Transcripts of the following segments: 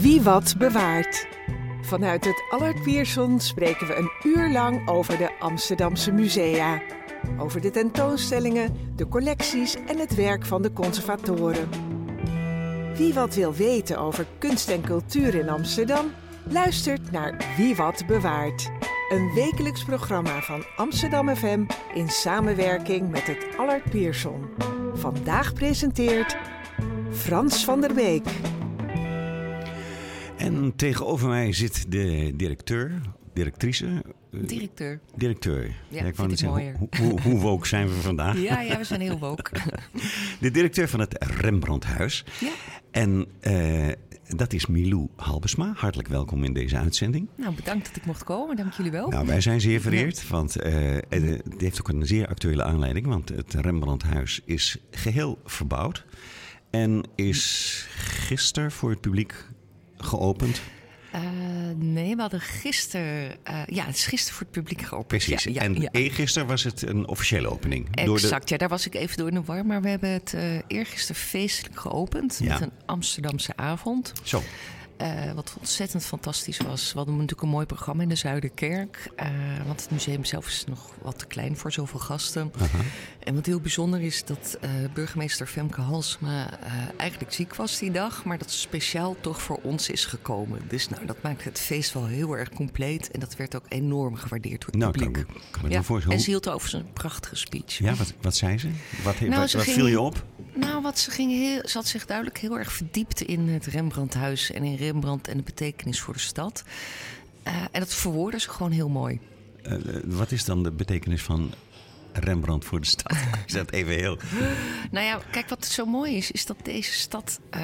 Wie wat bewaart. Vanuit het Allard Pierson spreken we een uur lang over de Amsterdamse musea. Over de tentoonstellingen, de collecties en het werk van de conservatoren. Wie wat wil weten over kunst en cultuur in Amsterdam, luistert naar Wie wat bewaart. Een wekelijks programma van Amsterdam FM in samenwerking met het Allard Pierson. Vandaag presenteert Frans van der Beek. En tegenover mij zit de directeur, directrice. eh, Directeur. Directeur. Ja, ik wou niet zeggen, mooier. hoe, hoe, hoe woke zijn we vandaag? Ja, ja, we zijn heel woke. De directeur van het Rembrandthuis. Ja. En eh, dat is Milou Halbesma. Hartelijk welkom in deze uitzending. Nou, bedankt dat ik mocht komen. Dank jullie wel. Nou, wij zijn zeer vereerd, want eh, het heeft ook een zeer actuele aanleiding. Want het Rembrandthuis is geheel verbouwd en is gisteren voor het publiek geopend. Eh, nee, we hadden gisteren... eh, ja, het is gisteren voor het publiek geopend. Precies. Ja, ja, en ja. eergisteren was het een officiële opening. Exact, ja, daar was ik even door in de war. Maar we hebben het eh eergisteren feestelijk geopend. Met een Amsterdamse avond. Zo, Eh, wat ontzettend fantastisch was. We hadden natuurlijk een mooi programma in de Zuiderkerk. eh, want het museum zelf is nog wat te klein voor zoveel gasten. En wat heel bijzonder is dat eh, burgemeester Femke Halsma eigenlijk ziek was die dag. Maar dat speciaal toch voor ons is gekomen. Dus nou, dat maakt het feest wel heel erg compleet. En dat werd ook enorm gewaardeerd door het nou, kan, publiek. kan me ja. En ze hield over zijn prachtige speech. Ja, wat, wat zei ze? Wat, Nou, wat, ze wat ging- viel je op? Nou, wat ze, ging heel, ze had zich duidelijk heel erg verdiept in het Rembrandthuis en in Rembrandt en de betekenis voor de stad. Eh, en dat verwoordde ze gewoon heel mooi. Eh, wat is dan de betekenis van Rembrandt voor de stad? Is dat even heel... Nou ja, kijk, wat zo mooi is, is dat deze stad eh,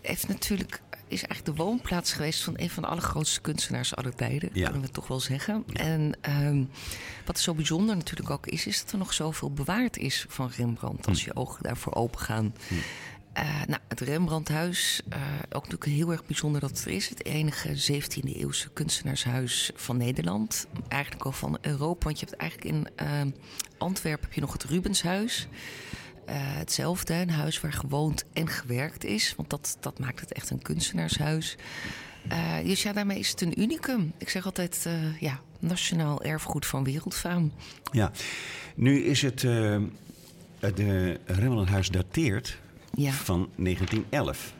heeft natuurlijk is eigenlijk de woonplaats geweest van een van de allergrootste kunstenaars aller tijden, Ja. kunnen we toch wel zeggen. En ehm, wat zo bijzonder natuurlijk ook is, is dat er nog zoveel bewaard is van Rembrandt als je ogen daarvoor open gaan. Eh, nou, het Rembrandthuis, eh, ook natuurlijk heel erg bijzonder dat het er is. Het enige 17e eeuwse kunstenaarshuis van Nederland. Eigenlijk al van Europa, want je hebt eigenlijk in eh, Antwerpen heb je nog het Rubenshuis. Eh, hetzelfde, een huis waar gewoond en gewerkt is. Want dat, dat maakt het echt een kunstenaarshuis. Eh, dus ja, daarmee is het een unicum. Ik zeg altijd, eh, ja, nationaal erfgoed van wereldfaam. Ja, nu is het... de Rembrandthuis dateert Ja. van 1911.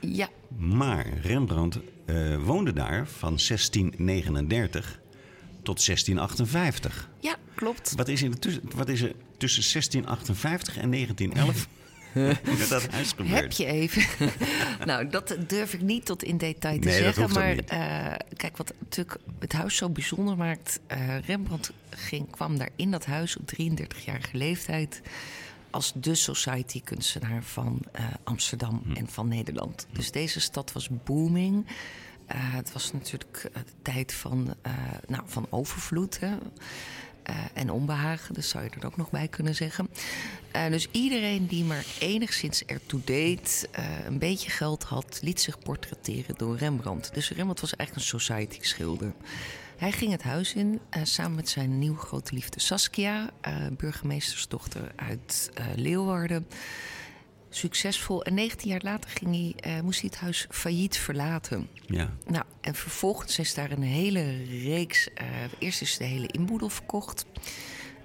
Ja, Maar Rembrandt woonde daar van 1639 tot 1658. ja, klopt. Wat is, in de tussen, wat is er tussen 1658 en 1911 met dat huis gebeurd? Heb je even? nou, dat durf ik niet tot in detail te Nee, dat zeggen. maar niet. eh, kijk, wat natuurlijk het huis zo bijzonder maakt. eh, Rembrandt ging, kwam daar in dat huis op 33-jarige leeftijd. Als de society-kunstenaar van eh, Amsterdam Hm. en van Nederland. Dus deze stad was booming. Eh, het was natuurlijk de tijd van, eh, nou, van overvloed. Hè? Eh, en onbehagen, dus zou je er ook nog bij kunnen zeggen. Eh, dus iedereen die maar enigszins ertoe deed, eh, een beetje geld had, liet zich portretteren door Rembrandt. Dus Rembrandt was eigenlijk een society schilder. Hij ging het huis in samen met zijn nieuwe grote liefde Saskia, burgemeestersdochter uit Leeuwarden. Succesvol. En 19 jaar later ging hij, eh, moest hij het huis failliet verlaten. Ja. Nou, en vervolgens is daar een hele reeks. eh, eerst is de hele inboedel verkocht.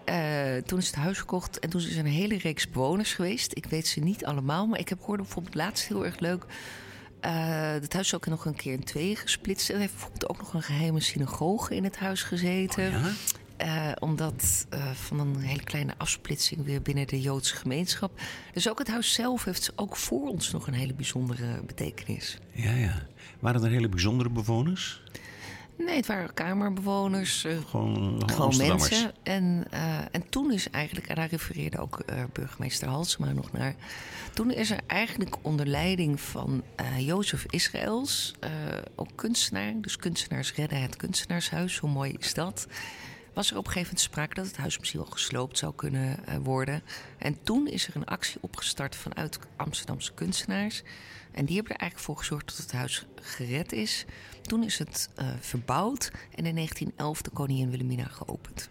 Eh, toen is het huis verkocht en toen is er een hele reeks bewoners geweest. Ik weet ze niet allemaal, maar ik heb hoorde bijvoorbeeld laatst heel erg leuk. het huis is ook nog een keer in tweeën gesplitst. Er heeft bijvoorbeeld ook nog een geheime synagoge in het huis gezeten. Ja? Eh, omdat eh, van een hele kleine afsplitsing weer binnen de Joodse gemeenschap. Dus ook het huis zelf heeft ook voor ons nog een hele bijzondere betekenis. Ja, ja. Waren er hele bijzondere bewoners? Nee, het waren kamerbewoners, eh, Gewoon, gewoon mensen. En, en toen is eigenlijk, en daar refereerde ook burgemeester Halsema nog naar. Toen is er eigenlijk onder leiding van Jozef Israëls, ook kunstenaar, dus kunstenaars redden het kunstenaarshuis, hoe mooi is dat? Was er op een gegeven moment sprake dat het huis misschien wel gesloopt zou kunnen eh, worden. En toen is er een actie opgestart vanuit Amsterdamse kunstenaars. En die hebben er eigenlijk voor gezorgd dat het huis gered is. Toen is het eh, verbouwd en in 1911 de Koningin Wilhelmina geopend.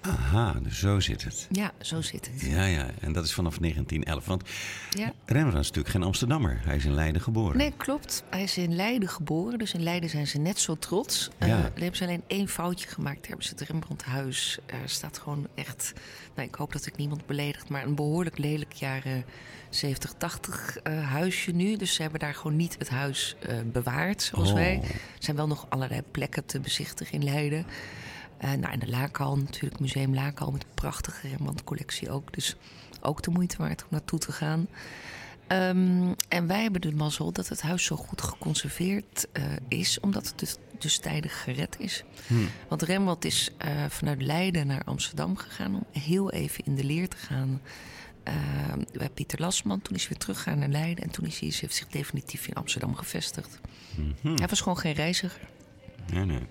Aha, dus zo zit het. Ja, zo zit het. Ja, ja, en dat is vanaf 1911. Want Ja. Rembrandt is natuurlijk geen Amsterdammer. Hij is in Leiden geboren. Nee, klopt. Hij is in Leiden geboren, dus in Leiden zijn ze net zo trots. Eh Ja. daar hebben ze alleen één foutje gemaakt. Daar hebben ze het Rembrandthuis. Er staat gewoon echt, nou, ik hoop dat ik niemand beledigd, maar een behoorlijk lelijk jaren 70, 80 eh, huisje nu. Dus ze hebben daar gewoon niet het huis eh, bewaard, zoals Oh. wij. Er zijn wel nog allerlei plekken te bezichtigen in Leiden. Eh nou, en de Laakhal natuurlijk, Museum Laakhal met een prachtige Rembrandt-collectie ook. Dus ook de moeite waard om naartoe te gaan. Ehm, en wij hebben de mazzel dat het huis zo goed geconserveerd eh, is, omdat het dus, dus tijdig gered is. Want Rembrandt is eh, vanuit Leiden naar Amsterdam gegaan om heel even in de leer te gaan. eh, bij Pieter Lasman. Toen is hij weer teruggegaan naar Leiden en toen is hij, heeft zich definitief in Amsterdam gevestigd. Hij was gewoon geen reiziger. Nee, nee.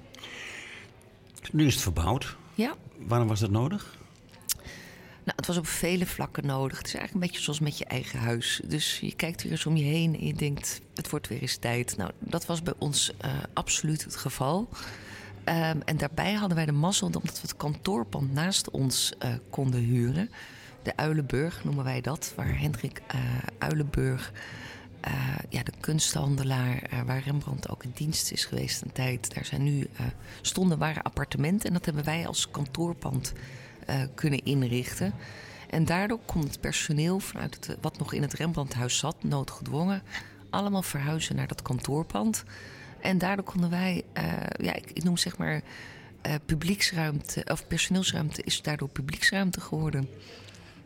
Nu is het verbouwd. Ja, Waarom was dat nodig? Nou, het was op vele vlakken nodig. Het is eigenlijk een beetje zoals met je eigen huis. Dus je kijkt weer eens om je heen en je denkt, het wordt weer eens tijd. Nou, dat was bij ons eh, absoluut het geval. Ehm, en daarbij hadden wij de mazzel omdat we het kantoorpand naast ons eh, konden huren. De Uilenburg noemen wij dat, waar Hendrik eh Uilenburg, eh, ja, de kunsthandelaar, eh, waar Rembrandt ook in dienst is geweest een tijd. Daar zijn nu eh, stonden waren appartementen en dat hebben wij als kantoorpand kunnen inrichten. En daardoor kon het personeel vanuit het, wat nog in het Rembrandthuis zat, noodgedwongen, allemaal verhuizen naar dat kantoorpand. En daardoor konden wij, ja, ik, ik noem zeg maar, publieksruimte, of personeelsruimte is daardoor publieksruimte geworden.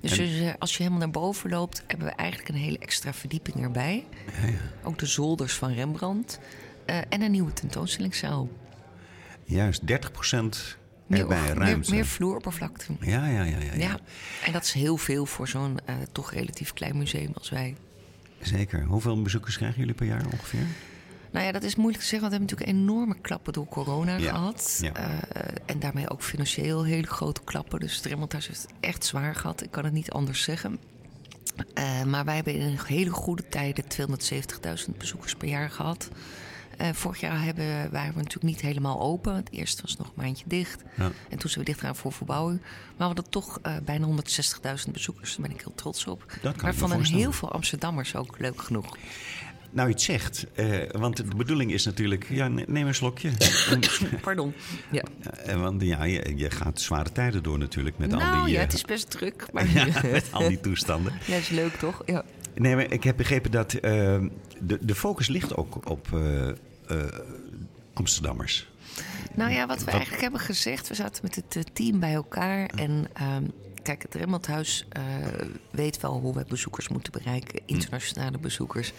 Dus En- eh, als je helemaal naar boven loopt, hebben we eigenlijk een hele extra verdieping erbij. Ook de zolders van Rembrandt. eh, en een nieuwe tentoonstellingszaal. Juist 30% Meer, erbij meer, ruimte. meer vloeroppervlakte. Ja, ja, ja, ja, ja. Ja, en dat is heel veel voor zo'n eh, toch relatief klein museum als wij. Zeker. Hoeveel bezoekers krijgen jullie per jaar ongeveer? Nou ja, dat is moeilijk te zeggen, want we hebben natuurlijk enorme klappen door corona Ja, gehad. ja. Eh, en daarmee ook financieel hele grote klappen. Dus het Rembrandthuis heeft het echt zwaar gehad. Ik kan het niet anders zeggen. Eh, maar wij hebben in hele goede tijden 270.000 bezoekers per jaar gehad. Eh, vorig jaar hebben, waren we natuurlijk niet helemaal open. Het eerste was nog een maandje dicht. Ja. En toen zijn we dicht gaan voor verbouwing. Maar we hadden toch bijna 160.000 bezoekers. Daar ben ik heel trots op. Waarvan een heel veel Amsterdammers ook leuk genoeg. Nou, je het zegt. eh, want de bedoeling is natuurlijk... Ja, ne- neem een slokje. Pardon. Ja. Eh, want ja, je, je gaat zware tijden door natuurlijk met al nou die... ja, eh, het is best druk. Maar ja, ja, met al die toestanden. is leuk toch? Ja. Nee, maar ik heb begrepen dat eh, de, de focus ligt ook op eh, eh, Amsterdammers. Nou ja, wat we Wat- eigenlijk hebben gezegd, we zaten met het eh, team bij elkaar. En ehm, kijk, het Rembrandthuis eh weet wel hoe we bezoekers moeten bereiken, internationale bezoekers.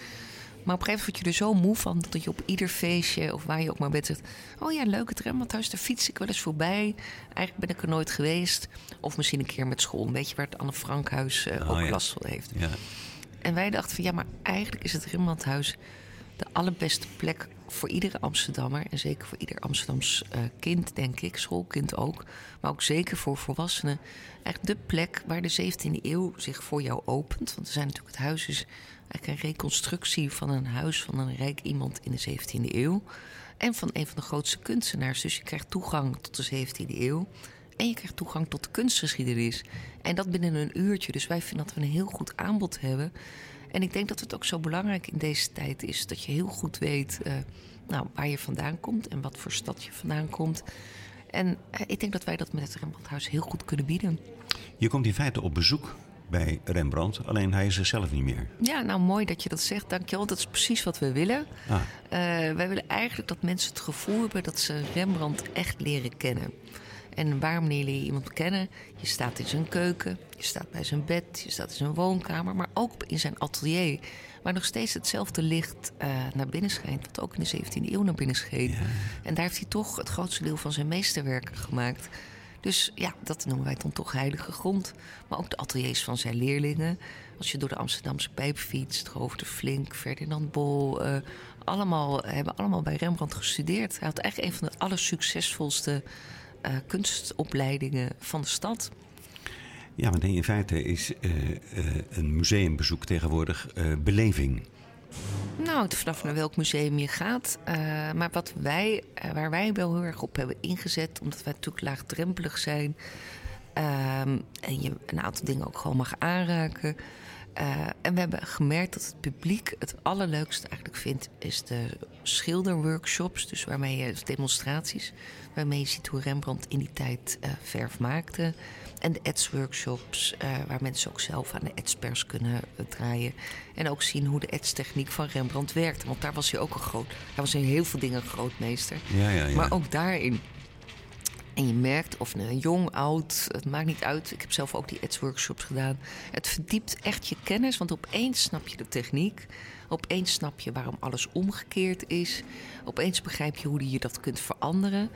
Maar op een gegeven moment word je er zo moe van dat je op ieder feestje of waar je ook maar bent zegt: Oh ja, leuk, het Rembrandthuis, daar fiets ik wel eens voorbij. Eigenlijk ben ik er nooit geweest. Of misschien een keer met school, een beetje waar het Anne Frankhuis eh, Oh ook ja. last van heeft. Ja. En wij dachten van ja, maar eigenlijk is het Rembrandthuis de allerbeste plek voor iedere Amsterdammer. En zeker voor ieder Amsterdams eh, kind, denk ik, schoolkind ook. Maar ook zeker voor volwassenen. Eigenlijk de plek waar de 17e eeuw zich voor jou opent. Want er zijn natuurlijk, het huis is eigenlijk een reconstructie van een huis van een rijk iemand in de 17e eeuw. En van een van de grootste kunstenaars. Dus je krijgt toegang tot de 17e eeuw. En je krijgt toegang tot de kunstgeschiedenis. En dat binnen een uurtje. Dus wij vinden dat we een heel goed aanbod hebben. En ik denk dat het ook zo belangrijk in deze tijd is dat je heel goed weet eh, nou, waar je vandaan komt en wat voor stad je vandaan komt. En eh, ik denk dat wij dat met het Rembrandthuis heel goed kunnen bieden. Je komt in feite op bezoek bij Rembrandt, alleen hij is er zelf niet meer. Ja, nou mooi dat je dat zegt. Dankjewel. Dat is precies wat we willen. Ah, Eh, wij willen eigenlijk dat mensen het gevoel hebben dat ze Rembrandt echt leren kennen. En waarom leer je iemand kennen? Je staat in zijn keuken, je staat bij zijn bed, je staat in zijn woonkamer, maar ook in zijn atelier. Waar nog steeds hetzelfde licht eh, naar binnen schijnt, wat ook in de 17e eeuw naar binnen scheen. En daar heeft hij toch het grootste deel van zijn meesterwerken gemaakt. Dus ja, dat noemen wij dan toch heilige grond. Maar ook de ateliers van zijn leerlingen. Als je door de Amsterdamse pijp fietst, Govert de Flink, Ferdinand Bol... eh, allemaal, hebben allemaal bij Rembrandt gestudeerd. Hij had echt een van de allersuccesvolste eh, kunstopleidingen van de stad. ja, want in feite is eh, een museumbezoek tegenwoordig beleving. Nou, het vanaf naar welk museum je gaat. Eh, maar wat wij, eh, waar wij wel heel erg op hebben ingezet, omdat wij natuurlijk laagdrempelig zijn, Ehm, en je een aantal dingen ook gewoon mag aanraken. Uh, en we hebben gemerkt dat het publiek het allerleukste eigenlijk vindt, is de schilderworkshops. Dus waarmee je demonstraties, waarmee je ziet hoe Rembrandt in die tijd verf maakte. En de etsworkshops, uh, waar mensen ook zelf aan de etspers kunnen draaien. En ook zien hoe de etstechniek van Rembrandt werkte. Want daar was hij ook een groot, daar was in heel veel dingen een grootmeester. Ja, ja, ja. Maar ook daarin en je merkt, of een jong, oud, het maakt niet uit. Ik heb zelf ook die Eds-workshops gedaan. Het verdiept echt je kennis, want opeens snap je de techniek. Opeens snap je waarom alles omgekeerd is. Opeens begrijp je hoe je dat kunt veranderen.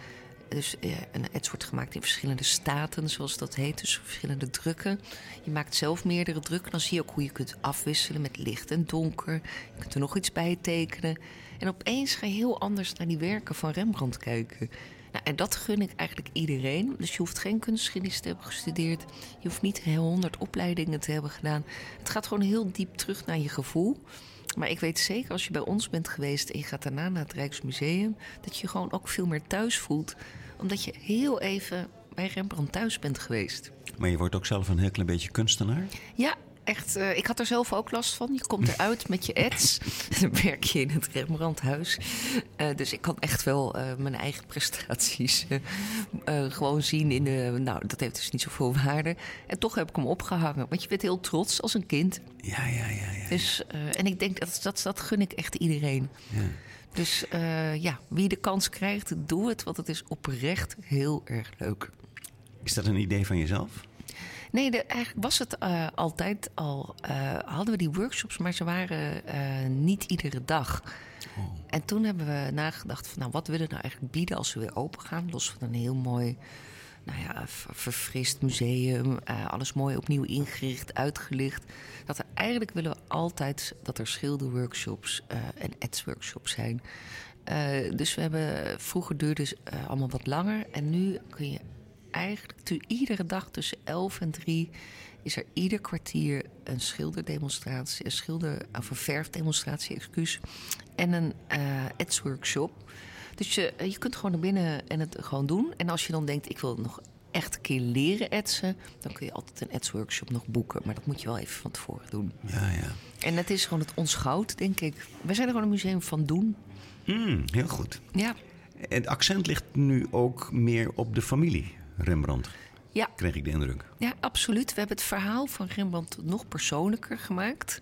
Dus een ets wordt gemaakt in verschillende staten, zoals dat heet. Dus verschillende drukken. Je maakt zelf meerdere drukken. Dan zie je ook hoe je kunt afwisselen met licht en donker. Je kunt er nog iets bij tekenen. En opeens ga je heel anders naar die werken van Rembrandt kijken. Nou, en dat gun ik eigenlijk iedereen. Dus je hoeft geen kunstgeschiedenis te hebben gestudeerd. Je hoeft niet heel honderd opleidingen te hebben gedaan. Het gaat gewoon heel diep terug naar je gevoel. Maar ik weet zeker, als je bij ons bent geweest en je gaat daarna naar het Rijksmuseum, dat je je gewoon ook veel meer thuis voelt. Omdat je heel even bij Rembrandt thuis bent geweest. Maar je wordt ook zelf een heel klein beetje kunstenaar? Ja, echt, uh, ik had er zelf ook last van. Je komt eruit met je ads. Dan werk je in het Rembrandthuis. Uh, dus ik kan echt wel uh, mijn eigen prestaties gewoon zien in de... Nou, dat heeft dus niet zoveel waarde. En toch heb ik hem opgehangen. Want je bent heel trots als een kind. Ja, ja, ja. ja. Dus, en ik denk, dat, dat, dat gun ik echt iedereen. Ja. Dus ja, wie de kans krijgt, doe het. Want het is oprecht heel erg leuk. Is dat een idee van jezelf? Nee, de, eigenlijk was het uh, altijd al. Uh, hadden we die workshops, maar ze waren uh, niet iedere dag. Oh. En toen hebben we nagedacht van, nou, wat willen we nou eigenlijk bieden als we weer open gaan? Los van een heel mooi, nou ja, verfrist museum, alles mooi opnieuw ingericht, uitgelicht. Dat er eigenlijk willen we altijd dat er schilderworkshops en etsworkshops zijn. dus we hebben vroeger duurde het allemaal wat langer en nu kun je eigenlijk iedere dag tussen 11 en 3 is er ieder kwartier een schilderdemonstratie, een schilder, een verfdemonstratie, excuus, en een uh, workshop. Dus je, je kunt gewoon naar binnen en het gewoon doen. En als je dan denkt, ik wil nog echt een keer leren etsen, dan kun je altijd een etsworkshop nog boeken. Maar dat moet je wel even van tevoren doen. Ja, ja. En het is gewoon het ons goud, denk ik. We zijn er gewoon een museum van doen. Mm, heel goed. Ja. Het accent ligt nu ook meer op de familie. Rembrandt. Ja. Kreeg ik de indruk. Ja, absoluut. We hebben het verhaal van Rembrandt nog persoonlijker gemaakt.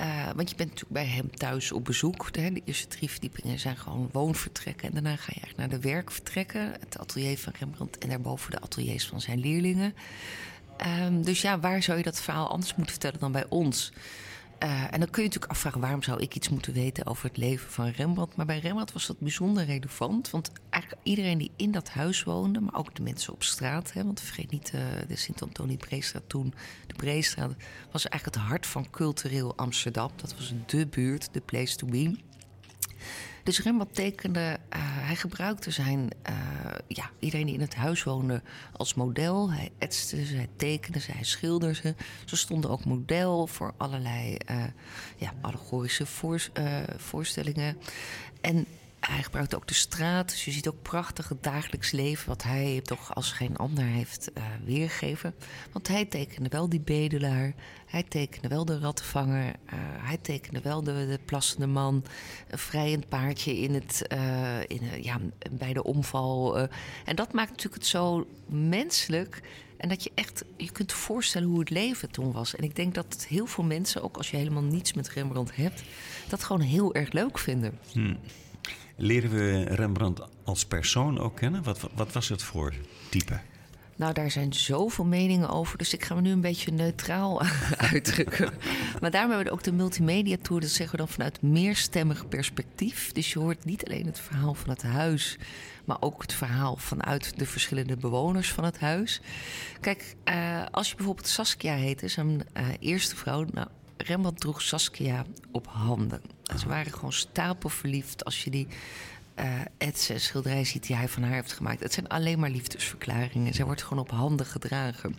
Uh, want je bent natuurlijk bij hem thuis op bezoek. De, de, eerste drie verdiepingen zijn gewoon woonvertrekken. En daarna ga je echt naar de werkvertrekken. Het atelier van Rembrandt en daarboven de ateliers van zijn leerlingen. Um, dus ja, waar zou je dat verhaal anders moeten vertellen dan bij ons? Uh, en dan kun je natuurlijk afvragen waarom zou ik iets moeten weten over het leven van Rembrandt. Maar bij Rembrandt was dat bijzonder relevant. Want eigenlijk iedereen die in dat huis woonde, maar ook de mensen op straat. Hè, want vergeet niet uh, de Sint-Antonie Breestraat toen. De Breestraat was eigenlijk het hart van cultureel Amsterdam. Dat was de buurt, de place to be. Dus Rembrandt tekende, uh, hij gebruikte zijn, uh, ja, iedereen die in het huis woonde als model. Hij etste ze, hij tekende ze, hij schilderde ze. Ze stonden ook model voor allerlei uh, ja, allegorische voor, voorstellingen. En hij gebruikt ook de straat. Dus je ziet ook prachtig het dagelijks leven... wat hij toch als geen ander heeft uh, weergegeven. Want hij tekende wel die bedelaar. Hij tekende wel de rattenvanger. Uh, hij tekende wel de, de, plassende man. Een vrijend paardje in het, uh, in, ja, bij de omval. en dat maakt natuurlijk het zo menselijk... En dat je echt je kunt voorstellen hoe het leven toen was. En ik denk dat heel veel mensen, ook als je helemaal niets met Rembrandt hebt, dat gewoon heel erg leuk vinden. Hmm. Leren we Rembrandt als persoon ook kennen? Wat, wat was het voor type? Nou, daar zijn zoveel meningen over. Dus ik ga me nu een beetje neutraal uitdrukken. maar daarom hebben we ook de multimedia tour. Dat zeggen we dan vanuit meerstemmig perspectief. Dus je hoort niet alleen het verhaal van het huis. Maar ook het verhaal vanuit de verschillende bewoners van het huis. Kijk, uh, als je bijvoorbeeld Saskia heette, zijn uh, eerste vrouw. Nou, Rembrandt droeg Saskia op handen. Ze waren gewoon stapelverliefd als je die uh, en schilderij ziet die hij van haar heeft gemaakt. Het zijn alleen maar liefdesverklaringen. Zij wordt gewoon op handen gedragen.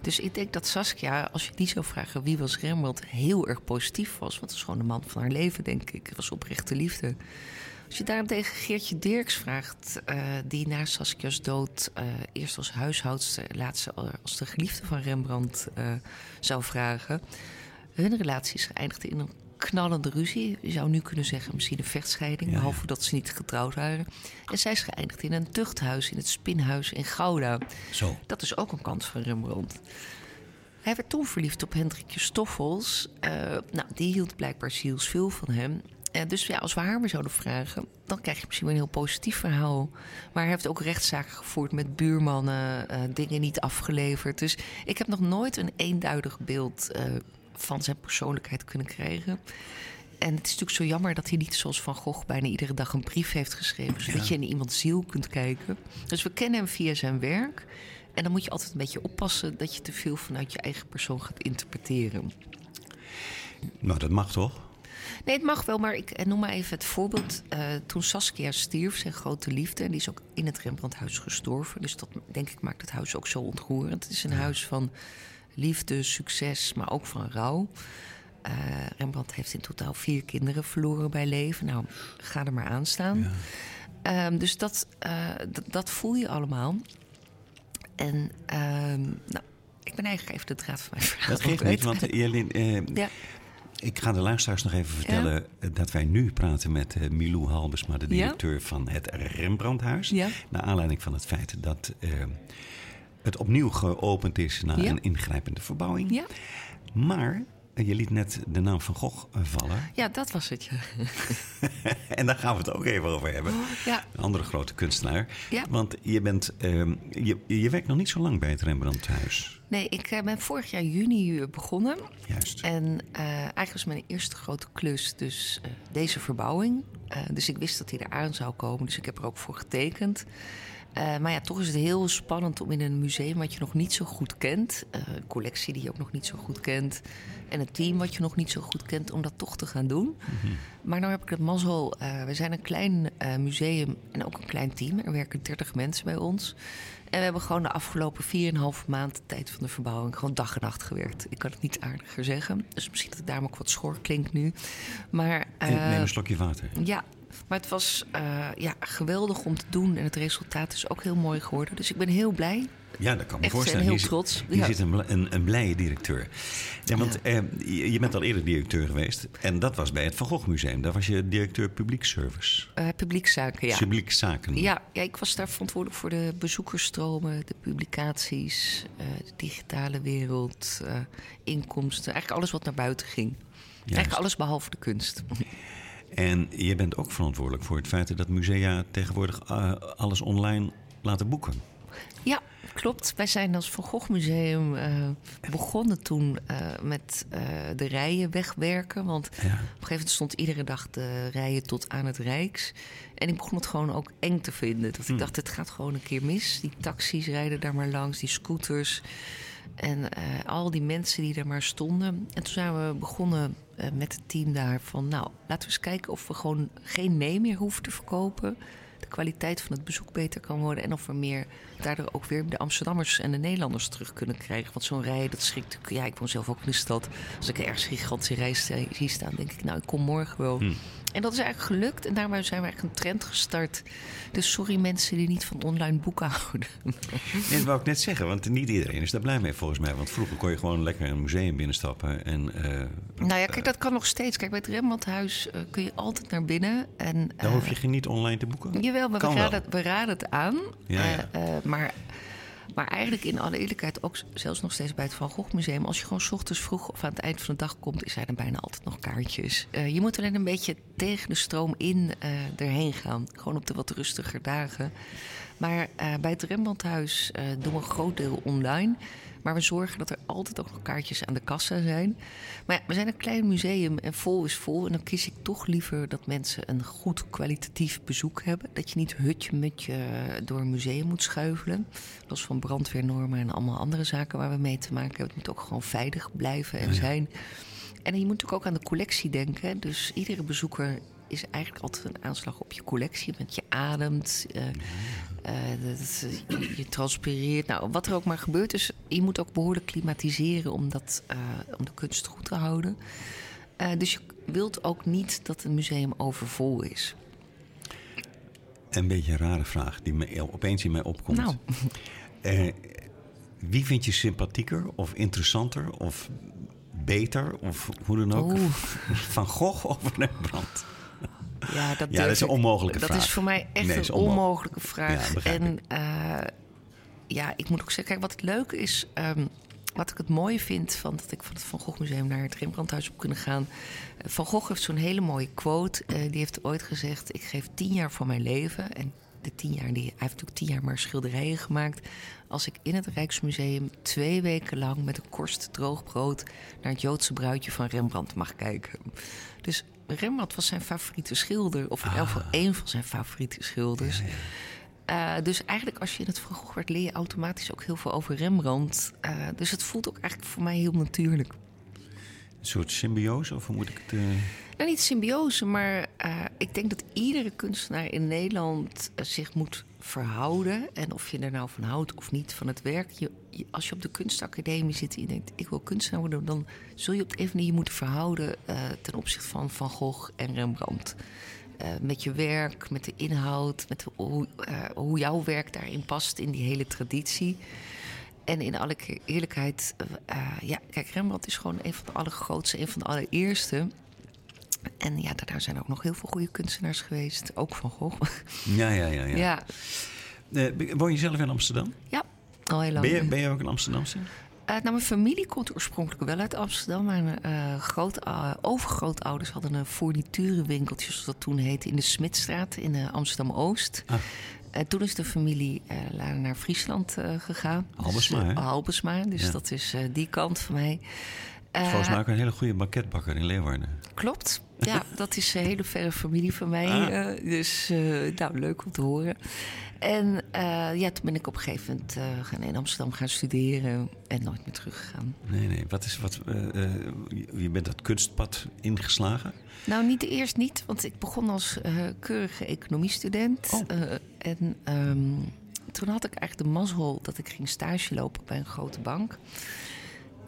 Dus ik denk dat Saskia, als je die zou vragen wie was Rembrandt, heel erg positief was. Want het is gewoon de man van haar leven, denk ik. Het was oprechte liefde. Als je daarentegen Geertje Dirks vraagt, uh, die na Saskia's dood uh, eerst als huishoudster, laatst als de geliefde van Rembrandt uh, zou vragen. Hun relatie is geëindigd in een knallende ruzie. Je zou nu kunnen zeggen misschien een vechtscheiding, ja, behalve dat ze niet getrouwd waren. En zij is geëindigd in een tuchthuis in het Spinhuis in Gouda. Zo. Dat is ook een kans van Rembrandt. Hij werd toen verliefd op Hendrikje Stoffels. Uh, nou, die hield blijkbaar zielsveel van hem. Uh, dus ja, als we haar weer zouden vragen, dan krijg je misschien wel een heel positief verhaal. Maar hij heeft ook rechtszaken gevoerd met buurmannen, uh, dingen niet afgeleverd. Dus ik heb nog nooit een eenduidig beeld van zijn persoonlijkheid kunnen krijgen. En het is natuurlijk zo jammer dat hij niet zoals Van Gogh bijna iedere dag een brief heeft geschreven. Zodat ja. je in iemands ziel kunt kijken. Dus we kennen hem via zijn werk. En dan moet je altijd een beetje oppassen dat je te veel vanuit je eigen persoon gaat interpreteren. Nou, dat mag toch? Nee, het mag wel, maar ik noem maar even het voorbeeld. Uh, toen Saskia stierf, zijn grote liefde, en die is ook in het Rembrandthuis gestorven. Dus dat, denk ik, maakt het huis ook zo ontroerend. Het is een ja. huis van liefde, succes, maar ook van rouw. Uh, Rembrandt heeft in totaal vier kinderen verloren bij leven. Nou, ga er maar aan staan. Ja. Um, dus dat, uh, dat voel je allemaal. En um, nou, ik ben eigenlijk even de draad van mijn verhaal. Dat geeft niet, want Jelin... Uh, ja. Ik ga de luisteraars nog even vertellen ja. dat wij nu praten met Milou Halbesma, de directeur van het Rembrandthuis. Naar aanleiding van het feit dat uh, het opnieuw geopend is na een ingrijpende verbouwing. Ja. Maar je liet net de naam van Gogh vallen. Ja, dat was het. Ja. en daar gaan we het ook even over hebben. Ja. Een andere grote kunstenaar. Ja. Want je, bent, uh, je, je werkt nog niet zo lang bij het Rembrandthuis. Nee, ik ben vorig jaar juni begonnen. Juist. En uh, eigenlijk was mijn eerste grote klus dus uh, deze verbouwing. Uh, dus ik wist dat hij eraan zou komen. Dus ik heb er ook voor getekend. Uh, maar ja, toch is het heel spannend om in een museum wat je nog niet zo goed kent, uh, een collectie die je ook nog niet zo goed kent, en een team wat je nog niet zo goed kent, om dat toch te gaan doen. Mm-hmm. Maar nou heb ik het mazzel, uh, we zijn een klein museum en ook een klein team. Er werken 30 mensen bij ons. En we hebben gewoon de afgelopen 4,5 maand de tijd van de verbouwing gewoon dag en nacht gewerkt. Ik kan het niet aardiger zeggen. Dus misschien dat het daarom ook wat schor klinkt nu. Maar, Neem een slokje water. Ja, maar het was uh, ja, geweldig om te doen en het resultaat is ook heel mooi geworden. Dus ik ben heel blij. Ja, dat kan me Echt, voorstellen. heel hier trots. Hier ja. zit een, een, een, blije directeur. Ja, want ja. Eh, je bent al eerder directeur geweest. En dat was bij het Van Gogh Museum. Daar was je directeur publiekservice. Uh, publiekzaken, ja. Publiekzaken. Ja, ja, ik was daar verantwoordelijk voor de bezoekersstromen, de publicaties, uh, de digitale wereld, inkomsten. Eigenlijk alles wat naar buiten ging. Juist. Eigenlijk alles behalve de kunst. En je bent ook verantwoordelijk voor het feit dat musea tegenwoordig uh, alles online laten boeken. Ja, klopt. Wij zijn als Van Gogh Museum uh, begonnen toen uh, met de rijen wegwerken. Want ja. op een gegeven moment stond iedere dag de rijen tot aan het Rijks. En ik begon het gewoon ook eng te vinden. Dat ik hmm. dacht, het gaat gewoon een keer mis. Die taxis rijden daar maar langs, die scooters. En uh, al die mensen die er maar stonden. En toen zijn we begonnen uh, met het team daar van... nou, laten we eens kijken of we gewoon geen mee meer hoeven te verkopen. De kwaliteit van het bezoek beter kan worden. En of we meer daardoor ook weer de Amsterdammers en de Nederlanders terug kunnen krijgen. Want zo'n rij, dat schrikt... Ja, ik woon zelf ook in de stad. Als ik ergens gigantische rij zie staan, denk ik... nou, ik kom morgen wel. Hmm. En dat is eigenlijk gelukt. En daarmee zijn we eigenlijk een trend gestart. Dus sorry mensen die niet van online boeken houden. Nee, dat wou ik net zeggen. Want niet iedereen is daar blij mee volgens mij. Want vroeger kon je gewoon lekker een museum binnenstappen. En, uh, nou ja, kijk, dat kan nog steeds. Kijk, bij het Rembrandthuis uh, kun je altijd naar binnen. En, uh, daar hoef je geen niet online te boeken? Jawel, maar we raden, we raden het aan. Ja, ja. maar... Maar eigenlijk in alle eerlijkheid ook zelfs nog steeds bij het Van Gogh Museum... als je gewoon 's ochtends vroeg of aan het eind van de dag komt... is er dan bijna altijd nog kaartjes. Uh, je moet alleen een beetje tegen de stroom in uh, erheen gaan. Gewoon op de wat rustiger dagen. Maar uh, bij het Rembrandthuis doen we een groot deel online... Maar we zorgen dat er altijd ook nog kaartjes aan de kassa zijn. Maar ja, we zijn een klein museum en vol is vol. En dan kies ik toch liever dat mensen een goed kwalitatief bezoek hebben. Dat je niet hutje mutje door een museum moet schuifelen. Los van brandweernormen en allemaal andere zaken waar we mee te maken hebben. Het moet ook gewoon veilig blijven en zijn. En je moet natuurlijk ook aan de collectie denken. Dus iedere bezoeker is eigenlijk altijd een aanslag op je collectie. Want je ademt, uh, uh, dat, je, transpireert. Nou, wat er ook maar gebeurt. Dus je moet ook behoorlijk klimatiseren om, dat, uh, om de kunst goed te houden. dus je wilt ook niet dat een museum overvol is. Een beetje een rare vraag die me opeens in mij opkomt. Nou. Eh, wie vind je sympathieker of interessanter of beter of hoe dan ook? Oeh. Van Gogh of Rembrandt? Ja, dat, Ja, dat is een onmogelijke dat vraag. is voor mij echt Nee, een onmogelijke vraag. Ja, en eh, ja, ik moet ook zeggen, kijk, wat het leuke is, ehm, wat ik het mooie vind van dat ik van het Van Gogh Museum naar het Rembrandthuis heb kunnen gaan. Eh, Van Gogh heeft zo'n hele mooie quote. eh, die heeft ooit gezegd: Ik geef tien jaar van mijn leven. En de tien jaar, die, hij heeft natuurlijk tien jaar maar schilderijen gemaakt. Als ik in het Rijksmuseum twee weken lang met een korst droog brood naar het Joodse bruidje van Rembrandt mag kijken. Dus Rembrandt was zijn favoriete schilder, of in elk geval één van zijn favoriete schilders. Eh, dus eigenlijk als je in het Gogh werd, leer je automatisch ook heel veel over Rembrandt. Eh, dus het voelt ook eigenlijk voor mij heel natuurlijk. Een soort symbiose of hoe moet ik het... eh, Nou, niet symbiose, maar ik denk dat iedere kunstenaar in Nederland zich moet verhouden. En of je er nou van houdt of niet van het werk. Je, als je op de kunstacademie zit en je denkt, ik wil kunstenaar worden, dan zul je op de een je moeten verhouden eh, ten opzichte van Van Gogh en Rembrandt. Eh, met je werk, met de inhoud, met hoe, eh, hoe jouw werk daarin past in die hele traditie. En in alle eerlijkheid, ja, kijk, Rembrandt is gewoon een van de allergrootste, een van de allereerste. En ja, daarna zijn ook nog heel veel goede kunstenaars geweest. Ook Van Gogh. Ja, ja, ja. ja. Ja, Eh, woon je zelf in Amsterdam? ja al heel lang. Ben je, ben je ook een Amsterdamse? Eh, nou, mijn familie komt oorspronkelijk wel uit Amsterdam. Mijn eh groot, overgrootouders hadden een fourniturenwinkeltje, zoals dat toen heette, in de Smitstraat in Amsterdam-Oost. Ah. En toen is de familie eh, la- naar Friesland gegaan. Halbesma, Dus, hè? Halbesma, dus Ja. dat is die kant van mij. Volgens mij ook een hele goede banketbakker in Leeuwarden. Klopt. Ja, dat is een hele verre familie van mij. Ah. eh, dus eh, nou, leuk om te horen. En eh, ja, toen ben ik op een gegeven moment gaan in Amsterdam gaan studeren en nooit meer teruggegaan. Nee, nee. Wat is, wat, je- bent dat kunstpad ingeslagen? Nou, niet eerst niet, want ik begon als keurige economiestudent. Oh. En ehm, toen had ik eigenlijk de mazzel dat ik ging stage lopen bij een grote bank.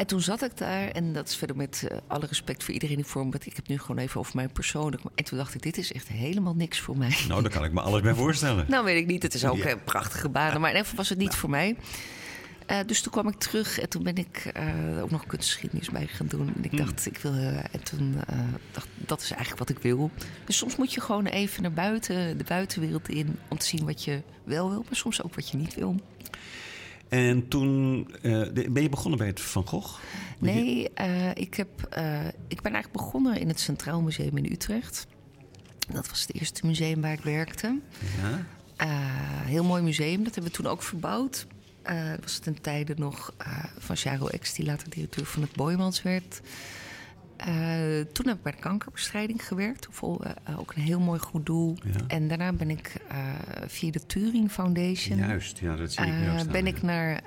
En toen zat ik daar, en dat is verder met eh, alle respect voor iedereen die voor me... want ik heb nu gewoon even over mij persoonlijk. En toen dacht ik, dit is echt helemaal niks voor mij. Nou, daar kan ik me alles bij voorstellen. Nou, weet ik niet. Het is ook Ja. een prachtige banen. Maar in ieder geval was het niet voor mij. Eh, dus toen kwam ik terug en toen ben ik eh, ook nog kunstgeschiedenis bij gaan doen. En ik dacht, ik wil. en toen dacht dat is eigenlijk wat ik wil. Dus soms moet je gewoon even naar buiten, de buitenwereld in. om te zien wat je wel wil, maar soms ook wat je niet wil. En toen eh, ben je begonnen bij het Van Gogh? Nee, eh, ik, heb, eh, ik ben eigenlijk begonnen in het Centraal Museum in Utrecht. Dat was het eerste museum waar ik werkte. Ja. Heel mooi museum, dat hebben we toen ook verbouwd. Dat was ten tijde nog van Charo X, die later directeur van het Boymans werd. Eh, toen heb ik bij de kankerbestrijding gewerkt. Eh, ook een heel mooi goed doel. Ja. En daarna ben ik eh, via de Turing Foundation... Juist, ja, dat zie ik nu ben ik naar,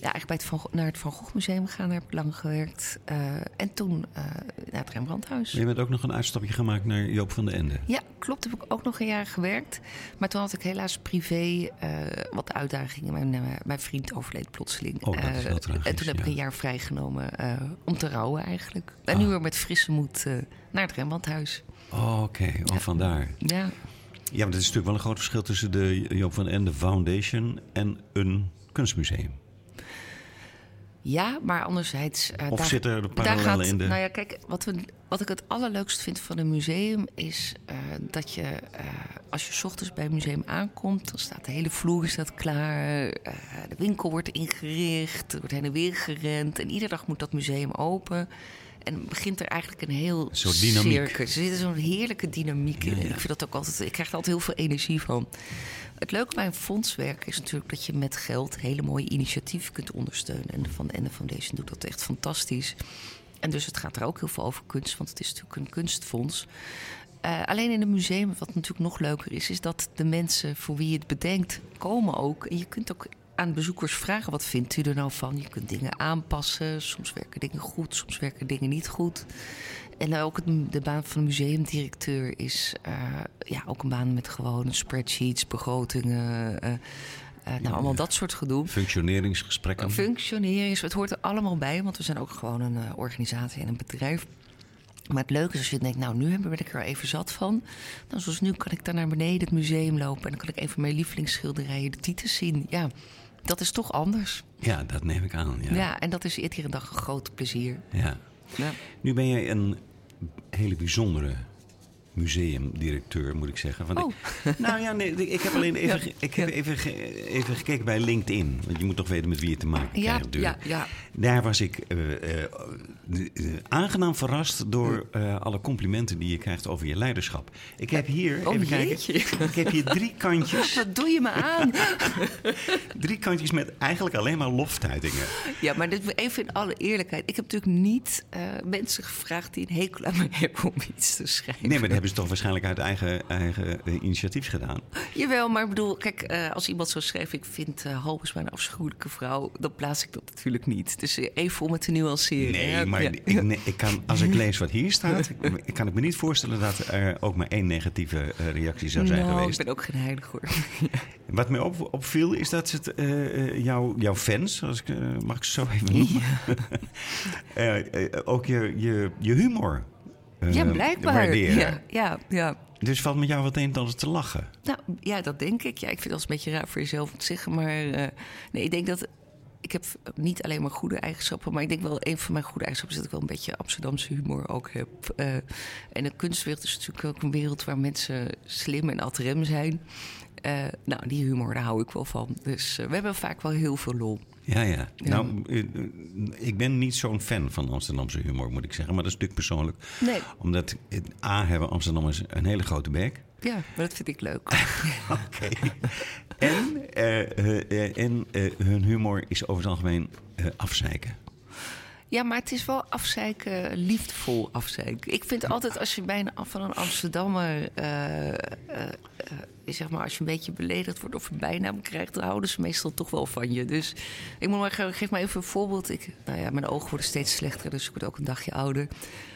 ja, eigenlijk bij het Van, naar het Van Gogh Museum gegaan. Daar heb ik lang gewerkt. Eh, en toen eh, naar het Rembrandthuis. Je bent ook nog een uitstapje gemaakt naar Joop van den Ende. Ja, klopt. Heb ik ook nog een jaar gewerkt. Maar toen had ik helaas privé eh, wat uitdagingen. Mijn, mijn vriend overleed plotseling. Oh, dat is heel tragisch, En toen heb ik ja. een jaar vrijgenomen om te rouwen eigenlijk. En Ah. nu weer met frisse moed naar het Rembrandthuis. Oh, Oké, oh, vandaar. Ja, Ja, maar er is natuurlijk wel een groot verschil tussen de Joop van den Ende Foundation en een kunstmuseum. Ja maar anderzijds... eh, Of daar- zitten er daar parallellen gaat, in de... Nou ja, kijk, wat, we, wat ik het allerleukst vind van een museum is eh, dat je, eh, als je 's ochtends bij een museum aankomt, dan staat de hele vloer staat klaar, de winkel wordt ingericht, er wordt heen en weer gerend en iedere dag moet dat museum open. En begint er eigenlijk een heel Een soort dynamiek. circus. Er zit zo'n heerlijke dynamiek in. Ja, ja. En ik vind dat ook altijd. Ik krijg er altijd heel veel energie van. Het leuke bij een fondswerk is natuurlijk dat je met geld hele mooie initiatieven kunt ondersteunen. En de Van de Ende Foundation doet dat echt fantastisch. En dus het gaat er ook heel veel over kunst, want het is natuurlijk een kunstfonds. Eh, alleen in een museum, wat natuurlijk nog leuker is, is dat de mensen voor wie je het bedenkt komen ook. En je kunt ook aan bezoekers vragen: wat vindt u er nou van? Je kunt dingen aanpassen. Soms werken dingen goed, soms werken dingen niet goed. En ook het- de baan van de museumdirecteur is eh, ja, ook een baan met gewone spreadsheets, begrotingen. eh, eh, nou, allemaal dat soort gedoe. Functioneringsgesprekken. Functioneren is, het hoort er allemaal bij, want we zijn ook gewoon een organisatie en een bedrijf. Maar het leuke is als je denkt, nou, nu ben ik er even zat van. Dan zoals nu kan ik daar naar beneden het museum lopen... en dan kan ik even mijn lievelingsschilderijen, de titels zien. Ja, dat is toch anders. Ja, dat neem ik aan. Ja, Ja, en dat is iedere dag een groot plezier. ja. Ja. Nu ben jij een hele bijzondere museumdirecteur, moet ik zeggen. Want Oh. ik, nou ja, nee, ik heb alleen even, Ja, ik heb even, ge- even gekeken bij LinkedIn. Want je moet toch weten met wie je te maken Ja, krijgt ja, ja. Daar was ik eh, eh, eh, aangenaam verrast door eh, alle complimenten die je krijgt over je leiderschap. Ik heb hier, Oh, even kijken, ik heb hier drie kantjes, Wat doe je me aan? drie kantjes met eigenlijk alleen maar loftuitingen. Ja, maar dit, even in alle eerlijkheid. Ik heb natuurlijk niet mensen gevraagd die een hekel aan me hebben om iets te schrijven. Nee, maar dat hebben ze toch waarschijnlijk uit eigen, eigen eh, initiatief gedaan. Jawel, maar ik bedoel, kijk, eh, als iemand zo schrijft... ik vind eh Halbers een afschuwelijke vrouw... dan plaats ik dat natuurlijk niet. Dus even om het te nuanceren. Nee, maar Ja. ik, nee, ik kan, als ik lees wat hier staat, ik kan ik me niet voorstellen dat er ook maar één negatieve reactie zou zijn nou, geweest. ik ben ook geen heilig hoor. Wat mij op, opviel is dat het jouw, fans, als ik, mag ik zo even noemen, ook je, je, je humor ja, blijkbaar. waarderen. Ja, ja, ja. Dus valt met jou wat een en ander te lachen. Nou, ja, dat denk ik. Ja, ik vind als een beetje raar voor jezelf om te zeggen. Maar eh, nee, ik denk dat... Ik heb niet alleen maar goede eigenschappen... maar ik denk wel een van mijn goede eigenschappen... is dat ik wel een beetje Amsterdamse humor ook heb. Eh, en de kunstwereld is natuurlijk ook een wereld... waar mensen slim en ad rem zijn. Eh, nou, die humor, daar hou ik wel van. Dus eh, we hebben vaak wel heel veel lol. Ja, ja. Nou, eh, eh, ik ben niet zo'n fan van Amsterdamse humor, moet ik zeggen. Maar dat is natuurlijk persoonlijk. Nee. Omdat, A, hebben Amsterdammers een hele grote bek. Ja, maar dat vind ik leuk. Oké. En, eh, en hun humor is over het algemeen eh, afzeiken. Ja, maar het is wel afzeiken, liefdevol afzeiken. Ik vind altijd als je bijna van een Amsterdammer, zeg maar, als je een beetje beledigd wordt of een bijnaam krijgt, dan houden ze meestal toch wel van je. Dus ik moet maar ge- geef maar even een voorbeeld. Ik, nou ja, mijn ogen worden steeds slechter, dus ik word ook een dagje ouder.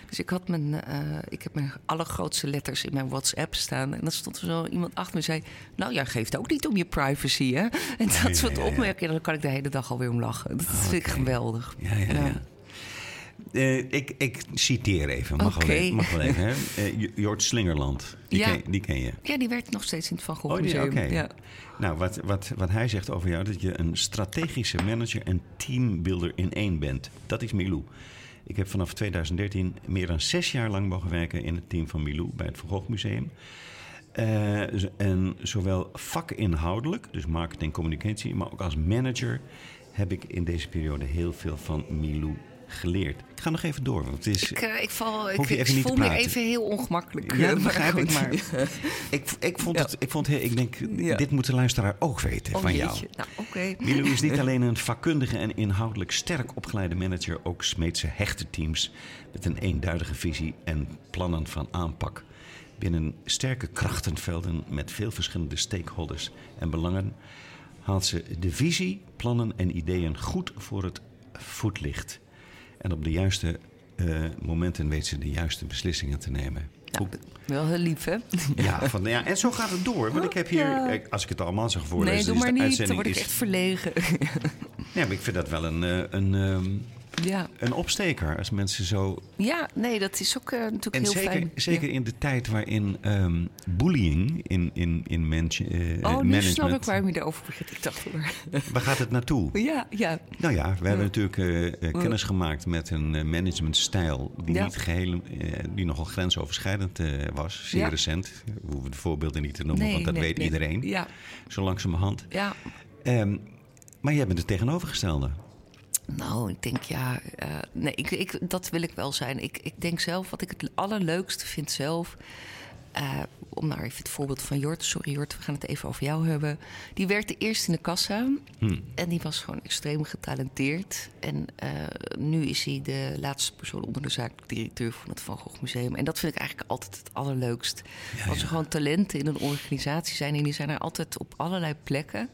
Dus ik had mijn, eh, ik heb mijn allergrootste letters in mijn WhatsApp staan. En dan stond er zo iemand achter me en zei: Nou, jij geeft ook niet om je privacy, hè? En dat soort ja, ja. opmerkingen, dan kan ik de hele dag alweer om lachen. Dat vind ik geweldig. Ja, ja, ja. Eh, ik, ik citeer even, mag wel even. Mag wel even hè? Eh, Jo- Jort Slingerland, die, Ja. ken, die ken je. Ja, die werkt nog steeds in het Van Gogh Oh, Museum. oké. Ja. Nou, wat, wat, wat hij zegt over jou, dat je een strategische manager en teambuilder in één bent. Dat is Milou. Ik heb vanaf 2013 meer dan zes jaar lang mogen werken in het team van Milou bij het Van Gogh Museum. Eh, en zowel vakinhoudelijk, dus marketing, communicatie, maar ook als manager heb ik in deze periode heel veel van Milou geleerd. Ik ga nog even door, want het is... Ik, eh, ik, val, ik, voel me even heel ongemakkelijk. Ja, eh, dat begrijp ik, maar ik, ik, vond Ja. het, ik vond ik denk, Ja. dit moet de luisteraar ook weten Oh, van jou. jeetje. Nou, oké. Milou is niet alleen een vakkundige en inhoudelijk sterk opgeleide manager, ook smeet ze hechte teams met een eenduidige visie en plannen van aanpak. Binnen sterke krachtenvelden met veel verschillende stakeholders en belangen haalt ze de visie, plannen en ideeën goed voor het voetlicht. En op de juiste eh, momenten weet ze de juiste beslissingen te nemen. Nou, wel heel lief, hè? ja, van, ja, en zo gaat het door. Want ik heb hier, als ik het allemaal zeg voorlezen, nee, doe is maar niet. Dan word ik echt verlegen. Ja, maar ik vind dat wel een, eh, een, ehm, ja. een opsteker. Als mensen zo. ja, nee, dat is ook eh, natuurlijk En heel zeker, fijn. zeker Ja. in de tijd waarin ehm, bullying in, in, in mensen, eh, Oh, nu management. snap ik waarom je erover begint. Ik dacht hoor. Waar gaat het naartoe? Ja, ja. Nou ja, we hebben natuurlijk eh, kennis gemaakt met een managementstijl die, niet geheel, eh, die nogal grensoverschrijdend was. Zeer recent. We hoeven de voorbeelden niet te noemen, Nee, want dat nee, weet nee. iedereen. Ja, Zo langzamerhand. ja. Ehm, maar jij bent het tegenovergestelde. Nou, ik denk ja. eh, nee, ik, ik, dat wil ik wel zijn. Ik, ik denk zelf, wat ik het allerleukste vind zelf. eh, om nou even het voorbeeld van Jort. Sorry Jort, we gaan het even over jou hebben. Die werkte eerst in de kassa. En die was gewoon extreem getalenteerd. En eh, nu is hij de laatste persoon onder de zakelijk directeur van het Van Gogh Museum. En dat vind ik eigenlijk altijd het allerleukst. Als er gewoon talenten in een organisatie zijn. En die zijn er altijd op allerlei plekken.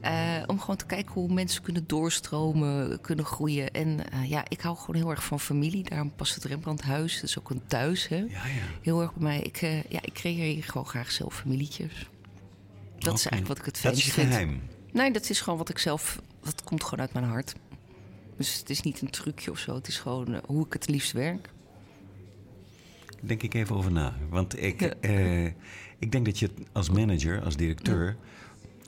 Eh, om gewoon te kijken hoe mensen kunnen doorstromen, kunnen groeien. En eh, ja, ik hou gewoon heel erg van familie. Daarom past het Rembrandthuis. Dat is ook een thuis, hè? Ja, ja. Heel erg bij mij. Ik, eh, ja, ik creëer hier gewoon graag zelf familietjes. Dat is eigenlijk wat ik het Dat fijnst is je vind. geheim. Nee, dat is gewoon wat ik zelf... Dat komt gewoon uit mijn hart. Dus het is niet een trucje of zo. Het is gewoon hoe ik het liefst werk. denk ik even over na. Want ik, ik denk dat je als manager, als directeur,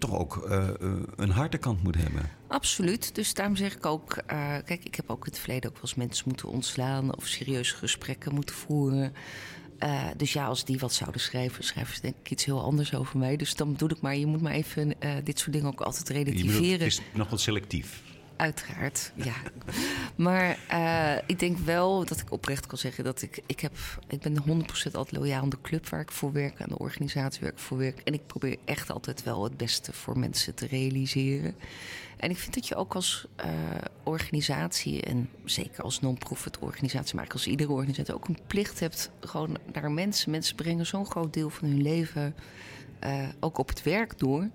toch ook uh, een harde kant moet hebben. Absoluut. Dus daarom zeg ik ook... Uh, kijk, ik heb ook in het verleden ook wel eens mensen moeten ontslaan... of serieuze gesprekken moeten voeren. Uh, dus ja, als die wat zouden schrijven, schrijven ze denk ik iets heel anders over mij. Dus dan bedoel ik maar, je moet maar even dit soort dingen ook altijd relativeren. Je bedoelt, het is nog wat selectief. Uiteraard, ja. maar uh, ik denk wel dat ik oprecht kan zeggen dat ik... Ik, heb, ik ben 100% altijd loyaal aan de club waar ik voor werk... aan de organisatie waar ik voor werk. En ik probeer echt altijd wel het beste voor mensen te realiseren. En ik vind dat je ook als uh, organisatie... en zeker als non-profit organisatie... maar als iedere organisatie ook een plicht hebt... gewoon naar mensen. Mensen brengen zo'n groot deel van hun leven... Uh, ook op het werk door...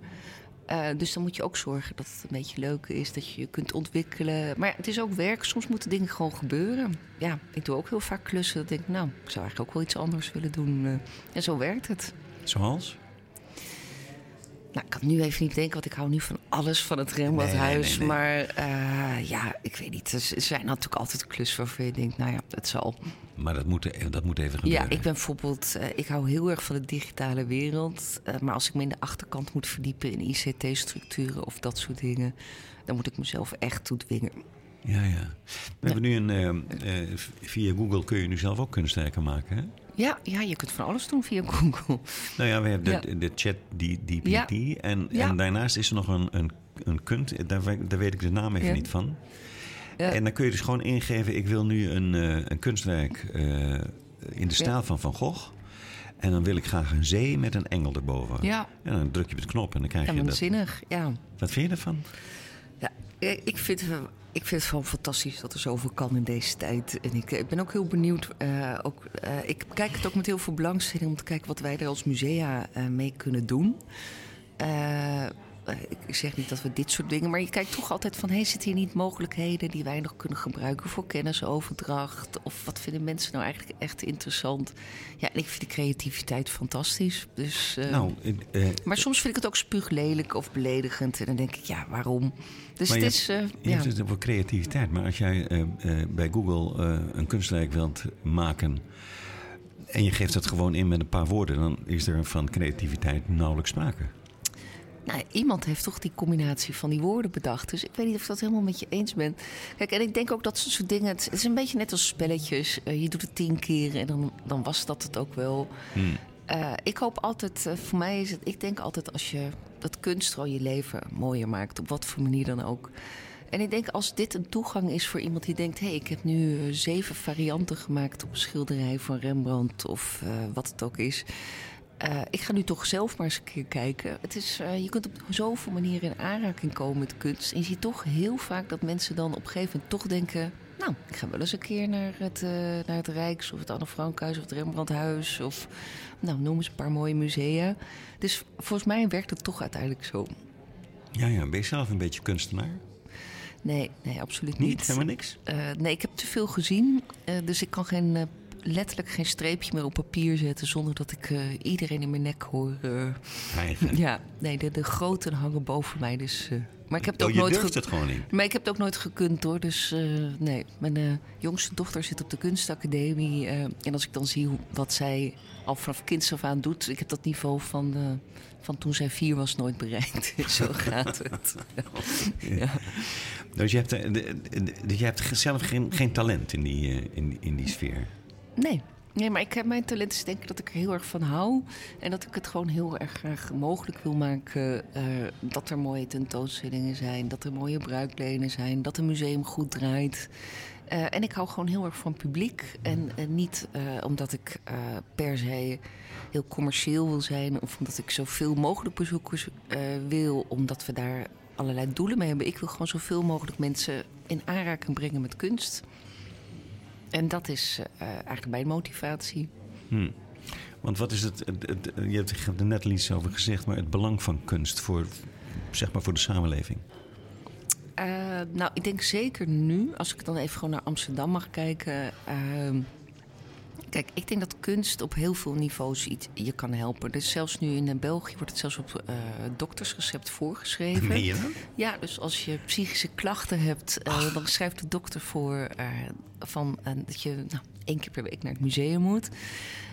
Uh, dus dan moet je ook zorgen dat het een beetje leuk is, dat je je kunt ontwikkelen. Maar het is ook werk, soms moeten dingen gewoon gebeuren. Ja, ik doe ook heel vaak klussen. Dat ik denk, nou, ik zou eigenlijk ook wel iets anders willen doen. Uh, en zo werkt het. Zoals? Nou, ik kan nu even niet denken, want ik hou nu van alles van het Rembrandthuis. Nee, nee, nee, maar uh, ja, ik weet niet. Er zijn natuurlijk altijd klussen waarvan je denkt, nou ja, het zal. Maar dat moet, dat moet even gebeuren. Ja, ik ben bijvoorbeeld, uh, ik hou heel erg van de digitale wereld. Uh, maar als ik me in de achterkant moet verdiepen in ICT-structuren of dat soort dingen, dan moet ik mezelf echt toedwingen. Ja, ja. We ja. hebben nu een. via Google kun je nu zelf ook kunstwerken maken, hè? Ja, ja, je kunt van alles doen via Google. Nou ja, we hebben de, ja. de chat DPT. Ja. En, ja. en daarnaast is er nog een, een, een kunt, daar, daar weet ik de naam even niet van. En dan kun je dus gewoon ingeven: ik wil nu een, uh, een kunstwerk uh, in de stijl van Van Gogh. En dan wil ik graag een zee met een engel erboven. Ja. En dan druk je op de knop en dan krijg je dat. zinnig, ja. Wat vind je ervan? Ja, ik vind ik vind het gewoon fantastisch dat er zoveel kan in deze tijd. En ik, ik ben ook heel benieuwd. Uh, ook, uh, ik kijk het ook met heel veel belangstelling om te kijken wat wij er als musea mee kunnen doen. Ik zeg niet dat we dit soort dingen, maar je kijkt toch altijd van: hey, zitten hier niet mogelijkheden die wij nog kunnen gebruiken voor kennisoverdracht? Of wat vinden mensen nou eigenlijk echt interessant? Ja, en ik vind de creativiteit fantastisch. Dus, nou, maar soms vind ik het ook spuuglelijk of beledigend. En dan denk ik: ja, waarom? Dus het je is. Hebt, je ja. hebt het over creativiteit. Maar als jij bij Google een kunstwerk wilt maken. en je geeft het gewoon in met een paar woorden. dan is er van creativiteit nauwelijks sprake. Nou, iemand heeft toch die combinatie van die woorden bedacht. Dus ik weet niet of ik dat helemaal met je eens ben. Kijk, en ik denk ook dat soort dingen. Het is een beetje net als spelletjes. je doet het tien keer en dan, dan was dat het ook wel. Hmm. Uh, ik hoop altijd, uh, voor mij is het, ik denk altijd als je dat kunst gewoon je leven mooier maakt, op wat voor manier dan ook. En ik denk als dit een toegang is voor iemand die denkt: hé, hey, ik heb nu zeven varianten gemaakt op een schilderij van Rembrandt of wat het ook is. Ik ga nu toch zelf maar eens een keer kijken. Het is, je kunt op zoveel manieren in aanraking komen met kunst. En je ziet toch heel vaak dat mensen dan op een gegeven moment toch denken: nou, ik ga wel eens een keer naar het, uh, naar het Rijks of het Anne Frankhuis of het Rembrandthuis. Of nou, noem eens een paar mooie musea. Dus volgens mij werkt het toch uiteindelijk zo. Ja, ja. Ben je zelf een beetje kunstenaar? Nee, nee absoluut niet. Niet? Helemaal niks? Nee, ik heb te veel gezien. Dus ik kan geen, letterlijk geen streepje meer op papier zetten... zonder dat ik iedereen in mijn nek hoor. ja, nee, de, de groten hangen boven mij. Dus maar ik heb het oh, ook je nooit durft het gewoon niet? Maar ik heb het ook nooit gekund hoor. Dus nee, mijn jongste dochter zit op de kunstacademie. En als ik dan zie hoe, wat zij al vanaf kinds af aan doet... ik heb dat niveau van, van toen zij vier was nooit bereikt. Zo gaat het. ja. Dus je hebt, je hebt zelf geen, geen talent in die, in, in die sfeer? Nee. Nee, maar ik heb mijn talent is denk ik dat ik er heel erg van hou. En dat ik het gewoon heel erg graag mogelijk wil maken. Uh, dat er mooie tentoonstellingen zijn. Dat er mooie bruiklenen zijn. Dat een museum goed draait. Uh, en ik hou gewoon heel erg van publiek. En, en niet omdat ik per se heel commercieel wil zijn. Of omdat ik zoveel mogelijk bezoekers wil. Omdat we daar allerlei doelen mee hebben. Ik wil gewoon zoveel mogelijk mensen in aanraking brengen met kunst. En dat is uh, eigenlijk mijn motivatie. Hmm. Want wat is het, het, het, je hebt er net al iets over gezegd, maar het belang van kunst voor, zeg maar voor de samenleving? Uh, nou, ik denk zeker nu, als ik dan even gewoon naar Amsterdam mag kijken. Uh, Kijk, ik denk dat kunst op heel veel niveaus iets je kan helpen. Dus zelfs nu in België wordt het zelfs op uh, doktersrecept voorgeschreven. Meen je dat? Ja, dus als je psychische klachten hebt, uh, dan schrijft de dokter voor uh, van, dat je nou, één keer per week naar het museum moet. er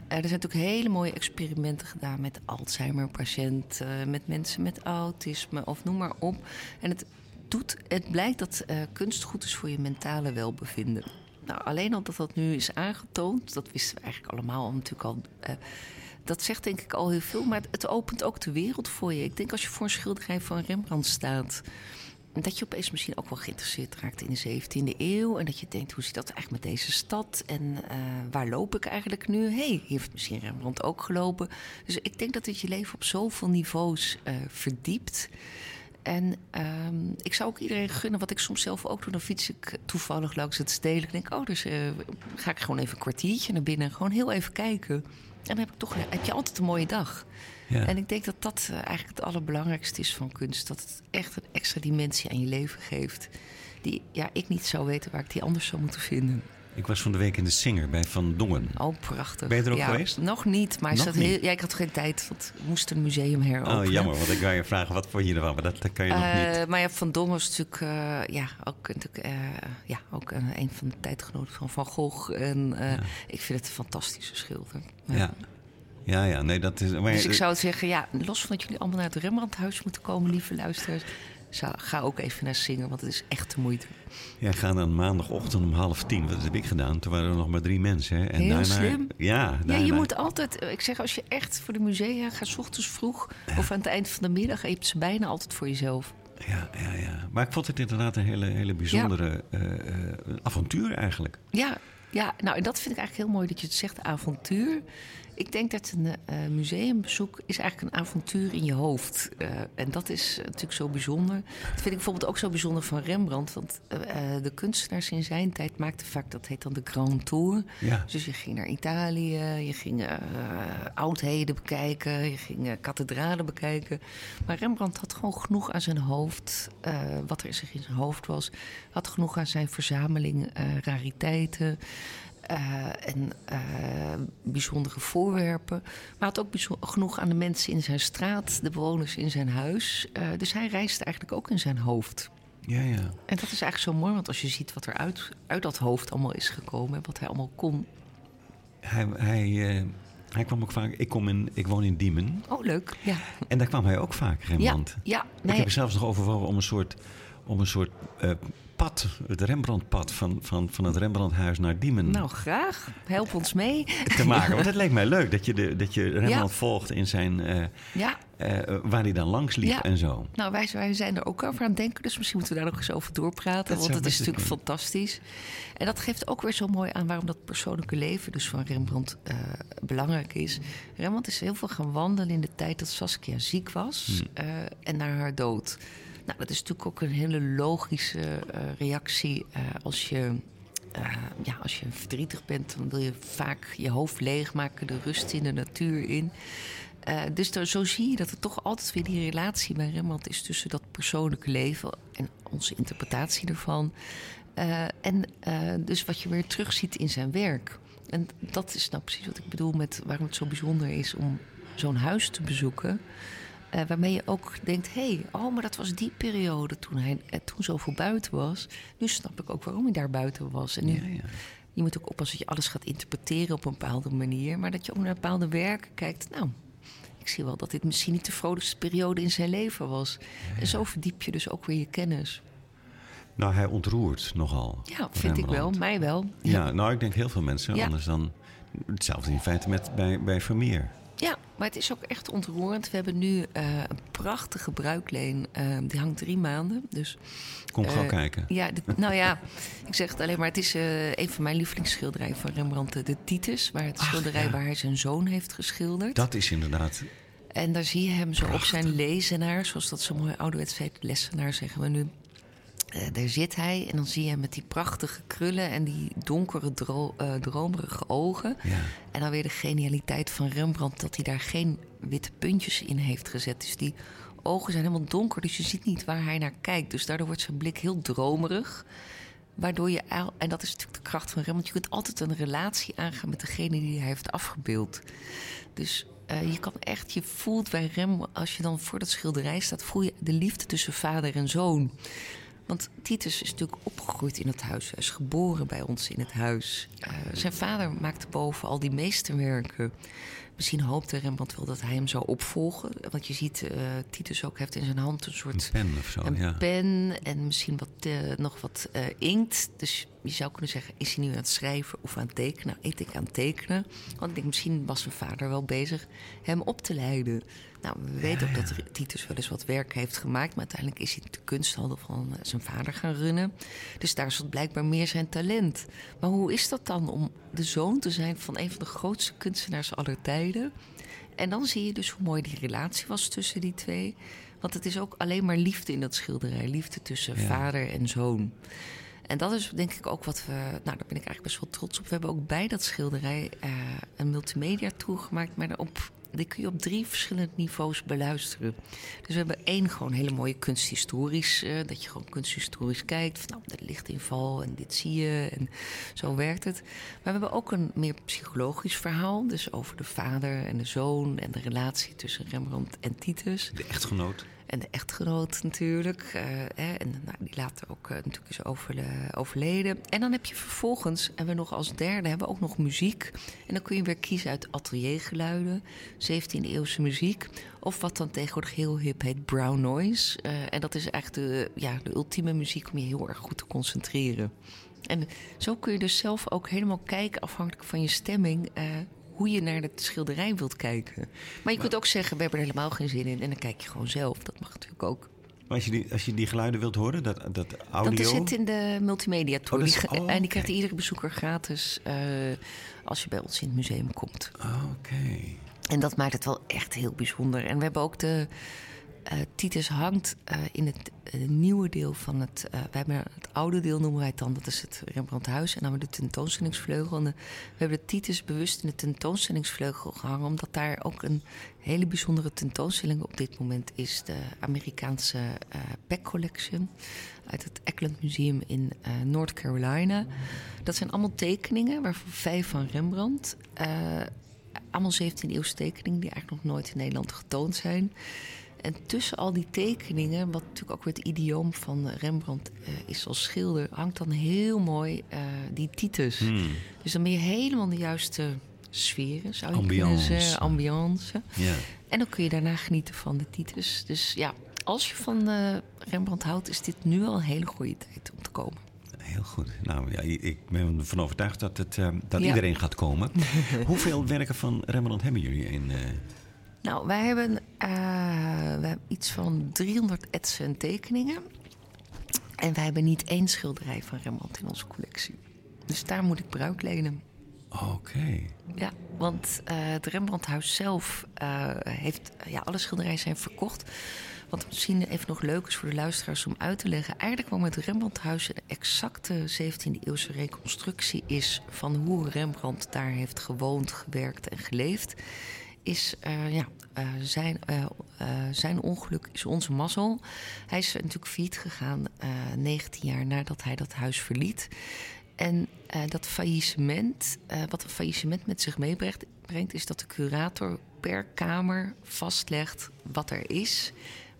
zijn natuurlijk hele mooie experimenten gedaan met Alzheimer-patiënten, met mensen met autisme of noem maar op. En het, doet, het blijkt dat kunst goed is voor je mentale welbevinden. Nou, alleen al dat nu is aangetoond, dat wisten we eigenlijk allemaal natuurlijk al. Uh, dat zegt denk ik al heel veel, maar het opent ook de wereld voor je. Ik denk als je voor een schilderij van Rembrandt staat, dat je opeens misschien ook wel geïnteresseerd raakt in de 17e eeuw. En dat je denkt, hoe zit dat eigenlijk met deze stad? En uh, waar loop ik eigenlijk nu? Hey, heeft misschien Rembrandt ook gelopen. Dus ik denk dat het je leven op zoveel niveaus uh, verdiept. En um, ik zou ook iedereen gunnen, wat ik soms zelf ook doe. Dan fiets ik toevallig langs het stedelijk. En denk, oh, dus uh, ga ik gewoon even een kwartiertje naar binnen. Gewoon heel even kijken. En dan heb, ik toch, heb je altijd een mooie dag. Ja. En ik denk dat dat uh, eigenlijk het allerbelangrijkste is van kunst. Dat het echt een extra dimensie aan je leven geeft. Die ja, ik niet zou weten waar ik die anders zou moeten vinden. Ik was van de week in de Singer bij Van Dongen. Oh, prachtig. Ben je er ook ja, geweest? Nog niet, maar nog niet. Heel, ja, ik had geen tijd, want we moesten een museum heropenen. Oh, jammer, want ik wou je vragen, wat vond je ervan? Maar dat, dat kan je nog niet. Maar ja, Van Dongen was natuurlijk, uh, ja, ook, natuurlijk, uh, ja, ook een van de tijdgenoten van Van Gogh. En ik vind het een fantastische schilder. Ja. ja. Ja, ja, nee, dat is. Maar dus ik zou zeggen, ja, los van dat jullie allemaal naar het Rembrandthuis moeten komen, lieve luisteraars. Ga ook even naar zingen, want het is echt de moeite. Ja, ga dan maandagochtend om half tien. Wat heb ik gedaan? Toen waren er nog maar drie mensen. Hè? En Heel daarna, slim. Ja, daarna, ja, je moet altijd... Ik zeg, als je echt voor de musea gaat, s ochtends vroeg... Ja. of aan het eind van de middag... je hebt ze bijna altijd voor jezelf. Ja, ja, ja. Maar ik vond het inderdaad een hele, hele bijzondere ja. uh, uh, avontuur eigenlijk. Ja, ja, nou dat vind ik eigenlijk heel mooi dat je het zegt, avontuur. Ik denk dat een uh, museumbezoek is eigenlijk een avontuur in je hoofd. Uh, en dat is natuurlijk zo bijzonder. Dat vind ik bijvoorbeeld ook zo bijzonder van Rembrandt. Want uh, de kunstenaars in zijn tijd maakten vaak, dat heet dan de Grand Tour. Ja. Dus je ging naar Italië, je ging oudheden bekijken, je ging kathedralen bekijken. Maar Rembrandt had gewoon genoeg aan zijn hoofd, wat er zich in zijn hoofd was. Had genoeg aan zijn verzameling rariteiten. Uh, en uh, bijzondere voorwerpen. Maar had ook genoeg aan de mensen in zijn straat, de bewoners in zijn huis. Uh, dus hij reisde eigenlijk ook in zijn hoofd. Ja, ja. En dat is eigenlijk zo mooi, want als je ziet wat er uit, uit dat hoofd allemaal is gekomen en wat hij allemaal kon. Hij, hij, hij kwam ook vaak. Ik, kom in, ik woon in Diemen. Oh, leuk. Ja. En daar kwam hij ook vaak, Rembrandt. Ja, ja nee. Ik heb er zelfs nog overwogen om een soort, om een soort pad, het Rembrandtpad van, van, van het Rembrandthuis naar Diemen. Nou, graag. Help ons mee. Te maken. Want het leek mij leuk dat je, de, dat je Rembrandt ja. volgt in zijn. Uh, ja. Uh, waar hij dan langs liep ja. en zo. Nou, wij, wij zijn er ook over aan het denken. Dus misschien moeten we daar nog eens over doorpraten. Dat want het is natuurlijk fantastisch. En dat geeft ook weer zo mooi aan waarom dat persoonlijke leven dus van Rembrandt uh, belangrijk is. Rembrandt is heel veel gaan wandelen in de tijd dat Saskia ziek was. Hmm. en naar haar dood. Nou, dat is natuurlijk ook een hele logische uh, reactie uh, als je. Uh, ja, als je verdrietig bent, dan wil je vaak je hoofd leegmaken, de rust in de natuur in. dus daar, zo zie je dat er toch altijd weer die relatie bij Rembrandt is tussen dat persoonlijke leven en onze interpretatie ervan. en dus wat je weer terugziet in zijn werk. En dat is nou precies wat ik bedoel met waarom het zo bijzonder is om zo'n huis te bezoeken. Uh, waarmee je ook denkt: hé, hey, oh, maar dat was die periode toen hij uh, toen zoveel buiten was. Nu snap ik ook waarom hij daar buiten was. En nu, ja, ja. je moet ook oppassen dat je alles gaat interpreteren op een bepaalde manier. Maar dat je ook naar bepaalde werken kijkt. Nou, ik zie wel dat dit misschien niet de vrolijkste periode in zijn leven was. Ja, en zo verdiep je dus ook weer je kennis. Nou, hij ontroert nogal. Ja, vind ik wel. Mij wel. Ja, nou, ik denk heel veel mensen. Anders dan hetzelfde in feite met bij, bij Vermeer. Ja, maar het is ook echt ontroerend. We hebben nu uh, een prachtige bruikleen. Uh, die hangt drie maanden. Dus, Kom gauw uh, kijken. Ja, nou ja, ik zeg het alleen maar. Het is een van mijn lievelingsschilderijen van Rembrandt, de Titus. Waar het Ach, schilderij ja. waar hij zijn zoon heeft geschilderd. Dat is inderdaad. En daar zie je hem zo Prachtig. op zijn lezenaar, zoals dat zo mooi ouderwets heet, lessenaar zeggen we nu. Uh, daar zit hij en dan zie je hem met die prachtige krullen en die donkere, dro uh, dromerige ogen. Ja. En dan weer de genialiteit van Rembrandt dat hij daar geen witte puntjes in heeft gezet. Dus die ogen zijn helemaal donker, dus je ziet niet waar hij naar kijkt. Dus daardoor wordt zijn blik heel dromerig. Waardoor je, en dat is natuurlijk de kracht van Rembrandt, je kunt altijd een relatie aangaan met degene die hij heeft afgebeeld. Dus uh, je kan echt, je voelt bij Rembrandt, als je dan voor dat schilderij staat, voel je de liefde tussen vader en zoon. Want Titus is natuurlijk opgegroeid in het huis. Hij is geboren bij ons in het huis. Uh, zijn vader maakte boven al die meesterwerken. Misschien hoopte Rembrandt wel dat hij hem zou opvolgen. Want je ziet, uh, Titus ook heeft in zijn hand een soort... Een pen of zo, een ja. pen en misschien wat, uh, nog wat inkt. Dus je zou kunnen zeggen, is hij nu aan het schrijven of aan het tekenen? Nou, ik denk aan het tekenen. Want ik denk, misschien was zijn vader wel bezig hem op te leiden. Nou, we weten ook dat Titus wel eens wat werk heeft gemaakt. Maar uiteindelijk is hij de kunsthandel van zijn vader gaan runnen. Dus daar zat blijkbaar meer zijn talent. Maar hoe is dat dan om de zoon te zijn van een van de grootste kunstenaars aller tijden? En dan zie je dus hoe mooi die relatie was tussen die twee. Want het is ook alleen maar liefde in dat schilderij. Liefde tussen ja. vader en zoon. En dat is denk ik ook wat we. Nou, daar ben ik eigenlijk best wel trots op. We hebben ook bij dat schilderij uh, een multimedia tour gemaakt. Maar op, die kun je op drie verschillende niveaus beluisteren. Dus we hebben één gewoon hele mooie kunsthistorisch. Uh, dat je gewoon kunsthistorisch kijkt. Van, nou, de lichtinval en dit zie je. En zo werkt het. Maar we hebben ook een meer psychologisch verhaal. Dus over de vader en de zoon. En de relatie tussen Rembrandt en Titus. De echtgenoot. En de echtgenoot natuurlijk. Uh, hè, en nou, die later ook uh, natuurlijk is overle overleden. En dan heb je vervolgens, en we nog als derde hebben we ook nog muziek. En dan kun je weer kiezen uit ateliergeluiden, 17e eeuwse muziek. Of wat dan tegenwoordig heel hip heet brown noise. En dat is eigenlijk de, ja, de ultieme muziek om je heel erg goed te concentreren. En zo kun je dus zelf ook helemaal kijken, afhankelijk van je stemming, hoe je naar het schilderij wilt kijken. Maar je kunt ook zeggen, we hebben er helemaal geen zin in. En dan kijk je gewoon zelf. Dat mag natuurlijk ook. Maar als je die, als je die geluiden wilt horen, dat, dat audio... Dat zit in de multimedia tour. Oh, is, oh, en die krijgt iedere bezoeker gratis uh, als je bij ons in het museum komt. Oh, Oké. Okay. En dat maakt het wel echt heel bijzonder. En we hebben ook de... Titus hangt uh, in het uh, nieuwe deel van het. we hebben het oude deel noemen wij het dan, dat is het Rembrandthuis. En dan hebben we de tentoonstellingsvleugel. En we hebben de Titus bewust in de tentoonstellingsvleugel gehangen, omdat daar ook een hele bijzondere tentoonstelling op dit moment is. De Amerikaanse Peck Collection uit het Eckland Museum in North Carolina. Dat zijn allemaal tekeningen, waarvan vijf van Rembrandt. allemaal 17e-eeuwse tekeningen die eigenlijk nog nooit in Nederland getoond zijn. En tussen al die tekeningen, wat natuurlijk ook weer het idioom van Rembrandt uh, is als schilder, hangt dan heel mooi uh, die Titus. Hmm. Dus dan ben je helemaal de juiste sferen, zou je ambiance. kunnen zeggen. Ambiance. Ja. En dan kun je daarna genieten van de Titus. Dus ja, als je van uh, Rembrandt houdt, is dit nu al een hele goede tijd om te komen. Heel goed. Nou ja, ik ben ervan overtuigd dat, het, dat ja. iedereen gaat komen. Hoeveel werken van Rembrandt hebben jullie in? Nou, wij hebben, uh, we hebben iets van 300 etsen en tekeningen. En wij hebben niet één schilderij van Rembrandt in onze collectie. Dus daar moet ik bruik lenen. Oké. Okay. Ja, want uh, het Rembrandthuis zelf uh, heeft... ja, alle schilderijen zijn verkocht. Wat misschien even nog leuk is voor de luisteraars om uit te leggen. Eigenlijk kwam het Rembrandthuis een exacte 17e-eeuwse reconstructie is... van hoe Rembrandt daar heeft gewoond, gewerkt en geleefd is uh, ja, uh, zijn, uh, zijn ongeluk is onze mazzel. Hij is natuurlijk failliet gegaan 19 jaar nadat hij dat huis verliet. En dat faillissement, wat een faillissement met zich meebrengt, brengt, is dat de curator per kamer vastlegt wat er is.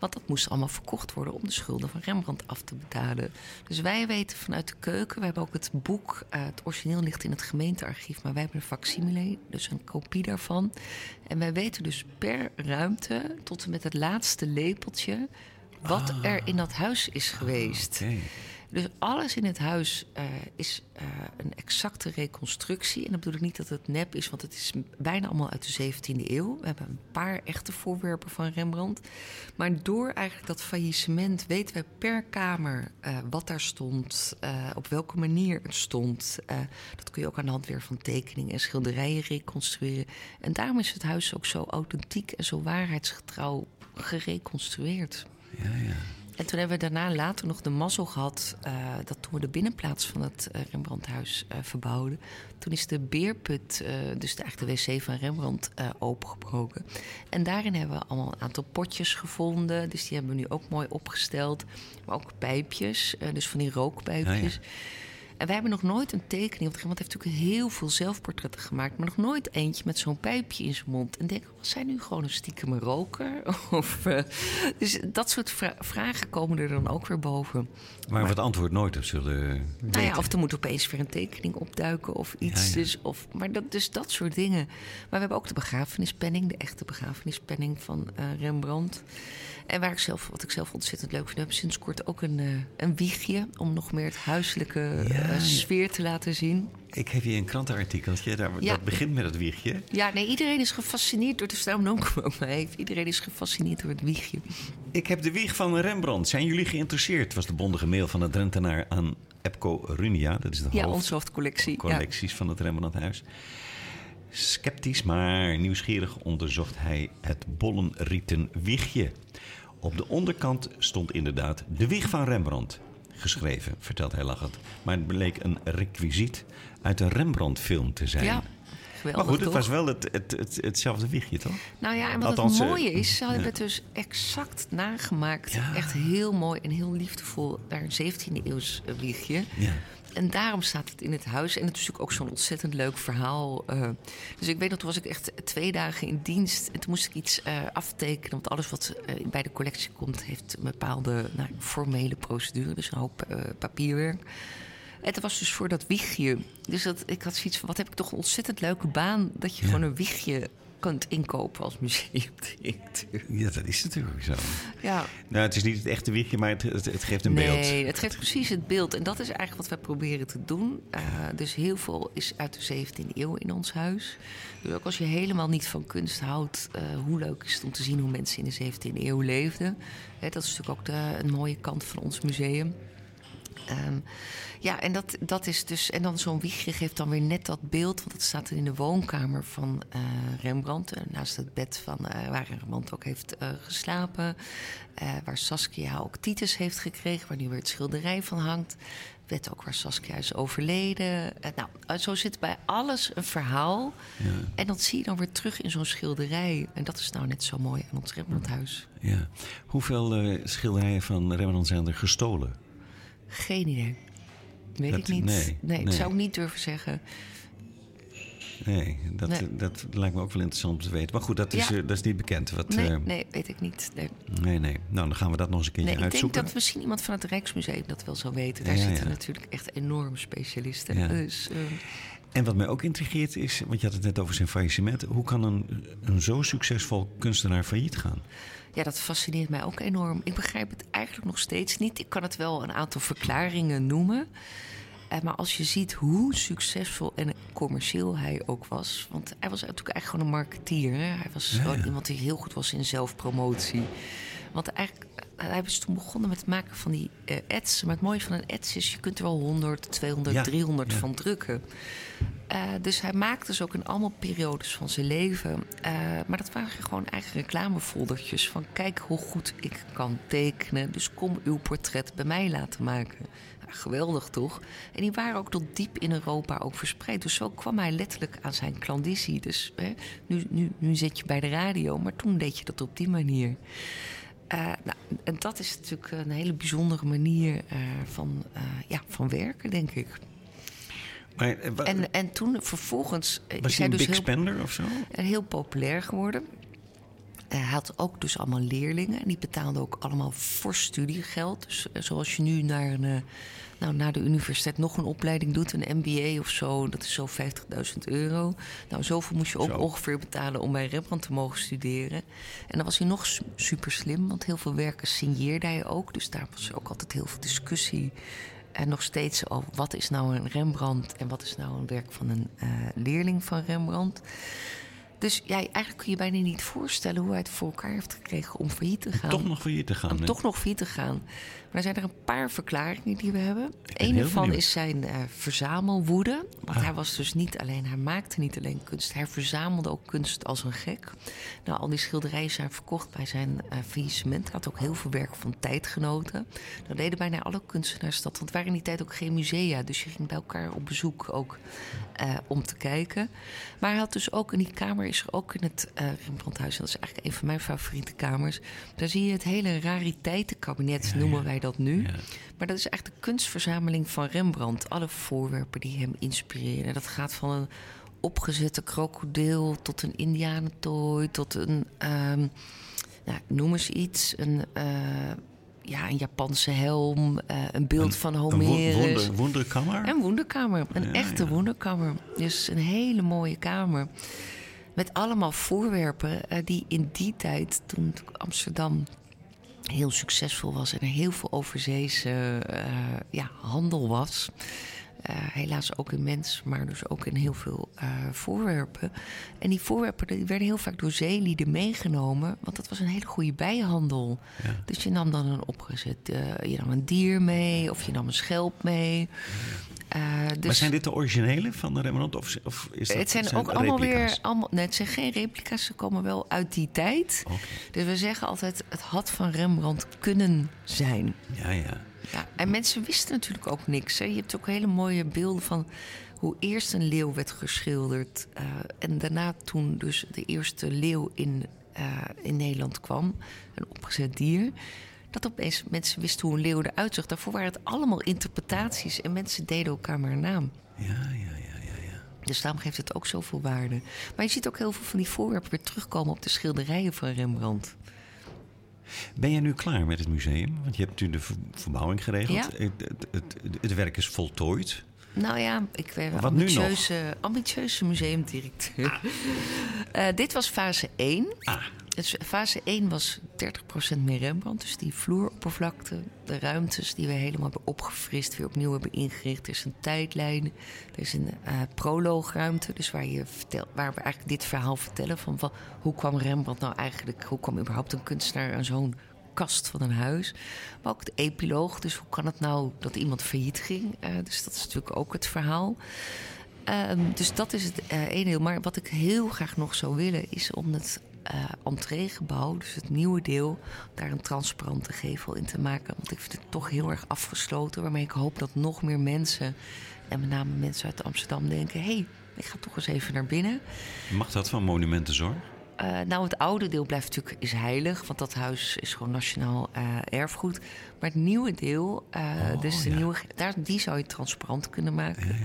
Want dat moest allemaal verkocht worden om de schulden van Rembrandt af te betalen. Dus wij weten vanuit de keuken, we hebben ook het boek, uh, het origineel ligt in het gemeentearchief, maar wij hebben een facsimile, dus een kopie daarvan. En wij weten dus per ruimte tot en met het laatste lepeltje wat ah. er in dat huis is geweest. Ah, okay. Dus alles in het huis uh, is uh, een exacte reconstructie. En dat bedoel ik niet dat het nep is, want het is bijna allemaal uit de 17e eeuw. We hebben een paar echte voorwerpen van Rembrandt. Maar door eigenlijk dat faillissement weten we per kamer uh, wat daar stond, op welke manier het stond. dat kun je ook aan de hand weer van tekeningen en schilderijen reconstrueren. En daarom is het huis ook zo authentiek en zo waarheidsgetrouw gereconstrueerd. Ja, ja. En toen hebben we daarna later nog de mazzel gehad... Uh, dat toen we de binnenplaats van het uh, Rembrandthuis uh, verbouwden... toen is de beerput, dus de, de wc van Rembrandt, opengebroken. En daarin hebben we allemaal een aantal potjes gevonden. Dus die hebben we nu ook mooi opgesteld. Maar ook pijpjes, dus van die rookpijpjes... Ja. En wij hebben nog nooit een tekening. Want iemand heeft natuurlijk heel veel zelfportretten gemaakt. Maar nog nooit eentje met zo'n pijpje in zijn mond. En denk, was zij nu gewoon een stiekeme roker? Of, uh, dus dat soort vra vragen komen er dan ook weer boven. Maar, maar we het antwoord nooit op zullen. Nou ja, of er moet opeens weer een tekening opduiken of iets. Ja, ja. Dus, of, maar dat, dus dat soort dingen. Maar we hebben ook de begrafenispenning, de echte begrafenispenning van uh, Rembrandt. En waar ik zelf, wat ik zelf ontzettend leuk vind, heb sinds kort ook een, uh, een wiegje. Om nog meer het huiselijke ja. uh, sfeer te laten zien. Ik heb hier een krantenartikeltje, daar, ja. dat begint met het wiegje. Ja, nee, iedereen is gefascineerd door de ik ook maar. Iedereen is gefascineerd door het wiegje. Ik heb de wieg van Rembrandt. Zijn jullie geïnteresseerd? Was de bondige mail van de Drentenaar aan Epco Runia. Dat is de ja, onze hoofdcollectie. Collecties ja. van het Rembrandthuis. Sceptisch, maar nieuwsgierig onderzocht hij het bollenrieten wiegje. Op de onderkant stond inderdaad de wieg van Rembrandt geschreven, vertelt hij lachend. Maar het bleek een requisiet uit een Rembrandt-film te zijn. Ja. Maar goed, het was wel het, het, het, hetzelfde wiegje, toch? Nou ja, en wat Althans, het mooie is, ze hebben het dus exact nagemaakt. Ja. Echt heel mooi en heel liefdevol. Daar een 17e eeuws wiegje. Ja. En daarom staat het in het huis. En het is natuurlijk ook zo'n ontzettend leuk verhaal. Uh, dus ik weet nog, toen was ik echt twee dagen in dienst. En toen moest ik iets uh, aftekenen. Want alles wat uh, bij de collectie komt, heeft een bepaalde nou, formele procedure. Dus een hoop papierwerk. En het was dus voor dat wiegje. Dus dat, ik had zoiets van, wat heb ik toch een ontzettend leuke baan... dat je ja. gewoon een wiegje kunt inkopen als museumdirecteur. Ja, dat is natuurlijk zo. Ja. Nou, het is niet het echte wiegje, maar het, het, het geeft een nee, beeld. Nee, het geeft precies het beeld. En dat is eigenlijk wat we proberen te doen. Uh, dus heel veel is uit de 17e eeuw in ons huis. Dus ook als je helemaal niet van kunst houdt... Uh, hoe leuk is het om te zien hoe mensen in de 17e eeuw leefden. Hè, dat is natuurlijk ook de, een mooie kant van ons museum. Um, ja, en dat, dat is dus. En dan zo'n wiegje geeft dan weer net dat beeld. Want dat staat in de woonkamer van uh, Rembrandt. naast het bed van uh, waar Rembrandt ook heeft uh, geslapen. waar Saskia ook Titus heeft gekregen. Waar nu weer het schilderij van hangt. Bed ook waar Saskia is overleden. nou, zo zit bij alles een verhaal. Ja. En dat zie je dan weer terug in zo'n schilderij. En dat is nou net zo mooi aan ons Rembrandthuis. Ja. Hoeveel schilderijen van Rembrandt zijn er gestolen? Geen idee. Weet dat, ik niet. Nee, nee, nee, dat zou ik niet durven zeggen. Nee dat, nee. dat lijkt me ook wel interessant om te weten. Maar goed, dat is, ja. uh, dat is niet bekend. Wat, nee, uh, nee, weet ik niet. Nee. nee, nee. Nou, dan gaan we dat nog eens een keertje nee, uitzoeken. Ik denk dat misschien iemand van het Rijksmuseum dat wel zou weten. Daar ja, zitten ja. natuurlijk echt enorme specialisten. Dus, uh, en wat mij ook intrigeert is, want je had het net over zijn faillissement. Hoe kan een, een zo succesvol kunstenaar failliet gaan? Ja, dat fascineert mij ook enorm. Ik begrijp het eigenlijk nog steeds niet. Ik kan het wel een aantal verklaringen noemen. Uh, maar als je ziet hoe succesvol en commercieel hij ook was. Want hij was natuurlijk eigenlijk gewoon een marketeer. Hè? Hij was ja, gewoon ja. iemand die heel goed was in zelfpromotie. Want eigenlijk, hij was toen begonnen met het maken van die uh, ads. Maar het mooie van een ads is, je kunt er wel 100, 200, ja, 300 van drukken. Uh, dus hij maakte dus ook in allemaal periodes van zijn leven. Uh, maar dat waren gewoon eigen reclamefoldertjes van kijk hoe goed ik kan tekenen. Dus kom uw portret bij mij laten maken. Ja, geweldig toch? En die waren ook tot diep in Europa ook verspreid. Dus zo kwam hij letterlijk aan zijn klandizie. Dus hè, nu, nu, nu zit je bij de radio, maar toen deed je dat op die manier. Uh, nou, en dat is natuurlijk een hele bijzondere manier van, ja, van werken, denk ik. Maar, en, en toen vervolgens... Was hij een dus big heel, spender of zo? Heel populair geworden. Hij had ook dus allemaal leerlingen. En die betaalden ook allemaal voor studiegeld. Dus zoals je nu naar, een, nou, naar de universiteit nog een opleiding doet, een MBA of zo, dat is zo 50.000 euro. Nou, zoveel moest je ook zo. ongeveer betalen om bij Rembrandt te mogen studeren. En dan was hij nog super slim, want heel veel werken signeerde hij ook. Dus daar was ook altijd heel veel discussie en nog steeds over wat is nou een Rembrandt en wat is nou een werk van een uh, leerling van Rembrandt. Dus ja, eigenlijk kun je bijna niet voorstellen hoe hij het voor elkaar heeft gekregen om failliet te gaan. Om toch nog failliet te gaan. Om toch nog failliet te gaan. Maar er zijn er een paar verklaringen die we hebben. ervan benieuwd. is zijn eh, verzamelwoede. Want Ah. hij was dus niet alleen, hij maakte niet alleen kunst, hij verzamelde ook kunst als een gek. Nou, al die schilderijen zijn verkocht bij zijn eh faillissement. Hij had ook heel veel werk van tijdgenoten. Dat deden bijna alle kunstenaars dat. Want het waren in die tijd ook geen musea. Dus je ging bij elkaar op bezoek ook eh, om te kijken. Maar hij had dus ook, in die kamer is er ook in het eh Rembrandthuis... dat is eigenlijk een van mijn favoriete kamers... daar zie je het hele rariteitenkabinet, noemen wij dat nu. Ja. Maar dat is echt de kunstverzameling van Rembrandt. Alle voorwerpen die hem inspireren. Dat gaat van een opgezette krokodil tot een indianentooi... tot een, ehm, nou, noem eens iets, een... eh, ja, een Japanse helm, eh, een beeld van Een Homerus. wonder, wonderkammer? Een wonderkamer. Een Ja, echte ja. wonderkamer. Dus een hele mooie kamer. Met allemaal voorwerpen eh, die in die tijd, toen Amsterdam heel succesvol was en er heel veel overzeese eh, ja, handel was. Eh, helaas ook in mens, maar dus ook in heel veel eh, voorwerpen. En die voorwerpen die werden heel vaak door zeelieden meegenomen, want dat was een hele goede bijhandel. Ja. Dus je nam dan een opgezet, je nam een dier mee of je nam een schelp mee. Eh, dus Maar zijn dit de originele van de Rembrandt? Of, of is dat, het zijn, ook allemaal weer. Allemaal, nee, het zijn geen replica's, ze komen wel uit die tijd. Dus we zeggen altijd: het had van Rembrandt kunnen zijn. Ja, ja. Ja, en mensen wisten natuurlijk ook niks. Hè. Je hebt ook hele mooie beelden van hoe eerst een leeuw werd geschilderd. eh, en daarna toen dus de eerste leeuw in, eh, in Nederland kwam. Een opgezet dier. Dat opeens mensen wisten hoe een leeuw eruit zag. Daarvoor waren het allemaal interpretaties. En mensen deden elkaar maar een naam. Ja, ja, ja, ja, ja. Dus daarom geeft het ook zoveel waarde. Maar je ziet ook heel veel van die voorwerpen weer terugkomen op de schilderijen van Rembrandt. Ben jij nu klaar met het museum? Want je hebt nu de ver- verbouwing geregeld. Ja. Het, het, het, het werk is voltooid. Nou ja, ik ben een Wat ambitieuze, ambitieuze museumdirecteur. Eh, dit was fase 1. Ah, Dus fase 1 was 30% meer Rembrandt. Dus die vloeroppervlakte, de ruimtes die we helemaal hebben opgefrist, weer opnieuw hebben ingericht. Er is een tijdlijn, er is een eh proloogruimte. Dus waar, je waar we eigenlijk dit verhaal vertellen van, van hoe kwam Rembrandt nou eigenlijk, hoe kwam überhaupt een kunstenaar aan zo'n kast van een huis. Maar ook de epiloog, dus hoe kan het nou dat iemand failliet ging? Eh, dus dat is natuurlijk ook het verhaal. Ehm, dus dat is het eh ene deel. Maar wat ik heel graag nog zou willen, is om het eh entreegebouw, dus het nieuwe deel, daar een transparante gevel in te maken. Want ik vind het toch heel erg afgesloten, waarmee ik hoop dat nog meer mensen, en met name mensen uit Amsterdam, denken: hé, hey, ik ga toch eens even naar binnen. mag dat van Monumentenzorg? Eh, nou, het oude deel blijft natuurlijk is heilig, want dat huis is gewoon nationaal eh, erfgoed. Maar het nieuwe deel, Oh, dus de ja. nieuwe, daar, die zou je transparant kunnen maken.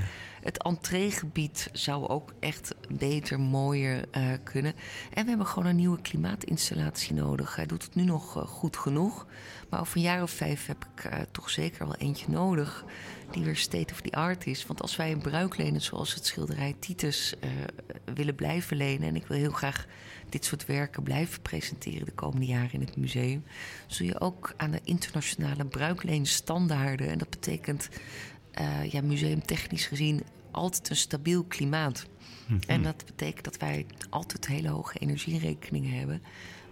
Het entreegebied zou ook echt beter, mooier eh, kunnen. En we hebben gewoon een nieuwe klimaatinstallatie nodig. Hij doet het nu nog eh, goed genoeg. Maar over een jaar of vijf heb ik eh, toch zeker wel eentje nodig. Die weer state of the art is. Want als wij een bruik lenen zoals het schilderij Titus willen blijven lenen. En ik wil heel graag dit soort werken blijven presenteren de komende jaren in het museum. Zul je ook aan de internationale bruikleenstandaarden. En dat betekent eh, ja, museumtechnisch gezien altijd een stabiel klimaat. En dat betekent dat wij altijd hele hoge energierekeningen hebben.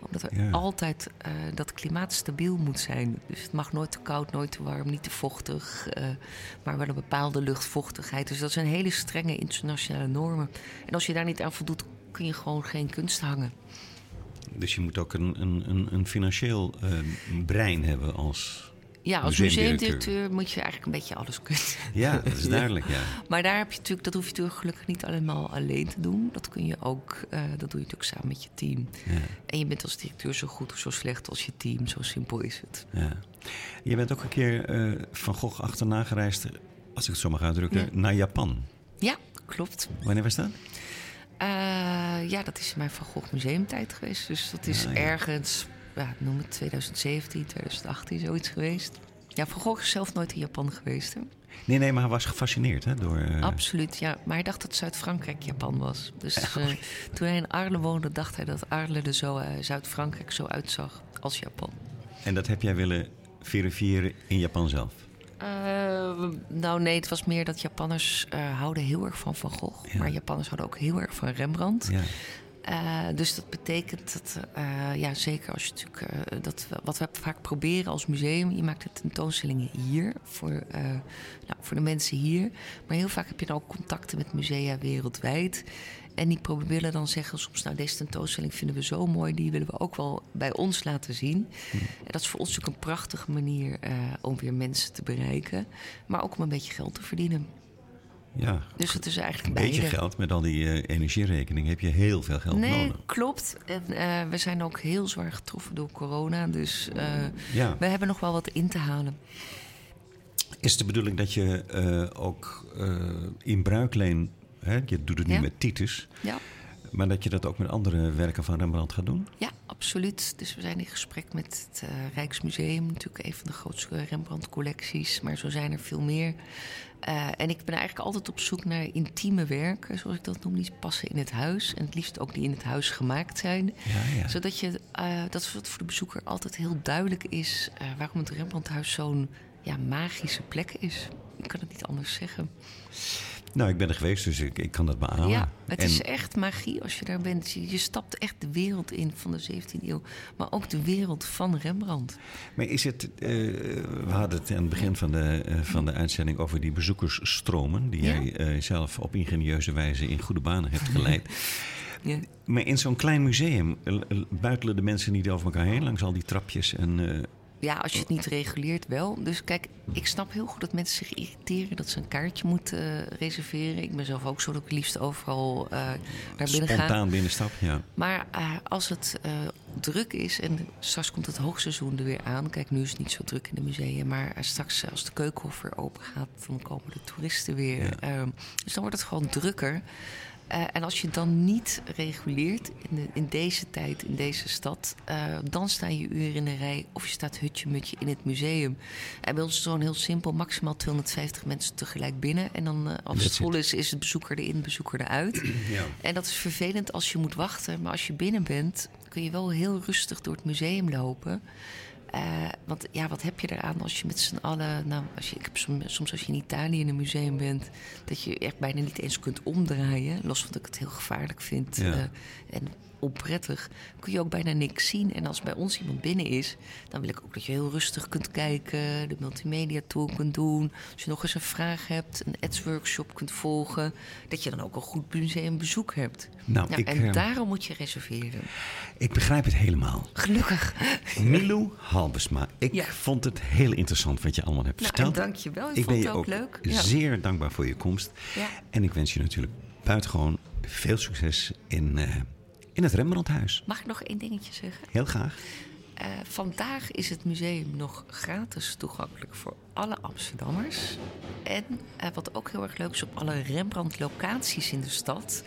Omdat er Ja. altijd eh, dat klimaat stabiel moet zijn. Dus het mag nooit te koud, nooit te warm, niet te vochtig. eh, maar wel een bepaalde luchtvochtigheid. Dus dat zijn hele strenge internationale normen. En als je daar niet aan voldoet, kun je gewoon geen kunst hangen. Dus je moet ook een, een, een, een financieel brein hebben als Ja, als museumdirecteur. moet je eigenlijk een beetje alles kunnen. Ja, dat is duidelijk, ja. Maar daar heb je natuurlijk, dat hoef je natuurlijk gelukkig niet allemaal alleen te doen. Dat kun je ook, eh, dat doe je natuurlijk samen met je team. ja, En je bent als directeur zo goed of zo slecht als je team. Zo simpel is het. ja. Je bent ook een keer eh, Van Gogh achterna gereisd, als ik het zo mag uitdrukken, Ja. naar Japan. Ja, klopt. Wanneer was dat? Eh, ja, dat is in mijn Van Gogh museumtijd geweest. Dus dat is Ah, ja. ergens, ja, noem het 2017, 2018, zoiets geweest. Ja, Van Gogh is zelf nooit in Japan geweest. Hè? Nee, nee, maar hij was gefascineerd hè, door... eh, Absoluut, ja. Maar hij dacht dat Zuid-Frankrijk Japan was. Dus eh, toen hij in Arles woonde, dacht hij dat Arles er zo eh, Zuid-Frankrijk zo uitzag als Japan. En dat heb jij willen verifiëren in Japan zelf? Nou nee, het was meer dat Japanners houden heel erg van Van Gogh. Ja. Maar Japanners houden ook heel erg van Rembrandt. Ja. Uh, dus dat betekent dat, uh, ja, zeker als je natuurlijk, uh, dat, wat we vaak proberen als museum, je maakt de tentoonstellingen hier voor, nou, voor de mensen hier. Maar heel vaak heb je dan ook contacten met musea wereldwijd. En die willen dan zeggen soms, nou deze tentoonstelling vinden we zo mooi, die willen we ook wel bij ons laten zien. Hm. En dat is voor ons natuurlijk een prachtige manier om weer mensen te bereiken, maar ook om een beetje geld te verdienen. Ja, dus het is eigenlijk een beetje geld met al die uh, energierekening heb je heel veel geld nee, nodig. klopt. En uh, we zijn ook heel zwaar getroffen door corona, dus uh, ja. we hebben nog wel wat in te halen. Is het de bedoeling dat je ook in bruikleen, hè, je doet het nu met Titus, ja. maar dat je dat ook met andere werken van Rembrandt gaat doen? Ja, absoluut. Dus we zijn in gesprek met het Rijksmuseum, natuurlijk een van de grootste Rembrandt-collecties, maar zo zijn er veel meer. Uh, en ik ben eigenlijk altijd op zoek naar intieme werken, zoals ik dat noem, die passen in het huis. En het liefst ook die in het huis gemaakt zijn. Ja, ja. Zodat je, uh, dat voor de bezoeker altijd heel duidelijk is uh, waarom het Rembrandthuis zo'n ja, magische plek is. Ik kan het niet anders zeggen. Nou, ik ben er geweest, dus ik, ik kan dat beamen. Ja, het is echt magie als je daar bent. Je, je, stapt echt de wereld in van de 17e eeuw, maar ook de wereld van Rembrandt. Maar is het, uh, we hadden het aan het begin van de, uh, van de uitzending over die bezoekersstromen, die ja. jij uh, zelf op ingenieuze wijze in goede banen hebt geleid. Ja. Maar in zo'n klein museum buitelen de mensen niet over elkaar heen langs al die trapjes en ja, als je het niet reguleert wel. Dus kijk, ik snap heel goed dat mensen zich irriteren dat ze een kaartje moeten uh, reserveren. Ik ben zelf ook zo dat ik liefst overal uh, naar binnen ga. Spontaan binnenstap, ja. Maar uh, als het druk is en straks komt het hoogseizoen er weer aan. Kijk, nu is het niet zo druk in de musea, maar straks als de keukenhof weer open gaat, dan komen de toeristen weer. Ja. Ehm, dus dan wordt het gewoon drukker. Uh, en als je dan niet reguleert in, de, in deze tijd, in deze stad, uh, dan sta je uren in de rij of je staat hutje-mutje in het museum. En bij ons is het gewoon heel simpel, maximaal 250 mensen tegelijk binnen. En dan uh, als het vol is, is het bezoeker erin, bezoeker eruit. Ja. En dat is vervelend als je moet wachten, maar als je binnen bent, kun je wel heel rustig door het museum lopen. Uh, want ja, wat heb je eraan als je met z'n allen. Nou, als je, ik heb soms, soms, als je in Italië in een museum bent, dat je echt bijna niet eens kunt omdraaien. Los van dat ik het heel gevaarlijk vind. Ja. Uh, en onprettig, kun je ook bijna niks zien. En als bij ons iemand binnen is, dan wil ik ook dat je heel rustig kunt kijken, de multimedia tool kunt doen. Als je nog eens een vraag hebt, een ads workshop kunt volgen, dat je dan ook een goed museumbezoek hebt. Nou, nou ik, en uh, daarom moet je reserveren. Ik begrijp het helemaal. Gelukkig. Milou Halbesma, ik ja. vond het heel interessant wat je allemaal hebt nou, verteld. Dank je wel. Ik, ik vond ben je het ook, ook leuk. zeer dankbaar voor je komst. Ja. En ik wens je natuurlijk buitengewoon veel succes in... Uh, in het Rembrandthuis. Mag ik nog één dingetje zeggen? Heel graag. Uh, vandaag is het museum nog gratis toegankelijk voor alle Amsterdammers. En uh, wat ook heel erg leuk is, op alle Rembrandt-locaties in de stad.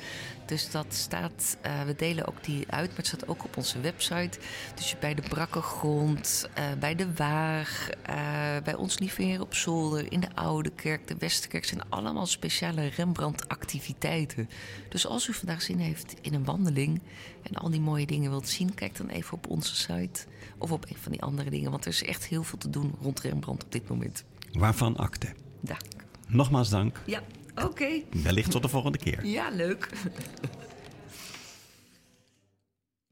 Dus dat staat, uh, we delen ook die uit, maar het staat ook op onze website. Dus bij de Brakkengrond, bij de Waag, bij ons Lieve op Zolder, in de Oude Kerk, de Westerkerk zijn allemaal speciale Rembrandt-activiteiten. Dus als u vandaag zin heeft in een wandeling en al die mooie dingen wilt zien, kijk dan even op onze site of op een van die andere dingen. Want er is echt heel veel te doen rond Rembrandt op dit moment. Waarvan akte. Dank. Nogmaals dank. Ja, oké. Okay. Wellicht tot de volgende keer. Ja, leuk.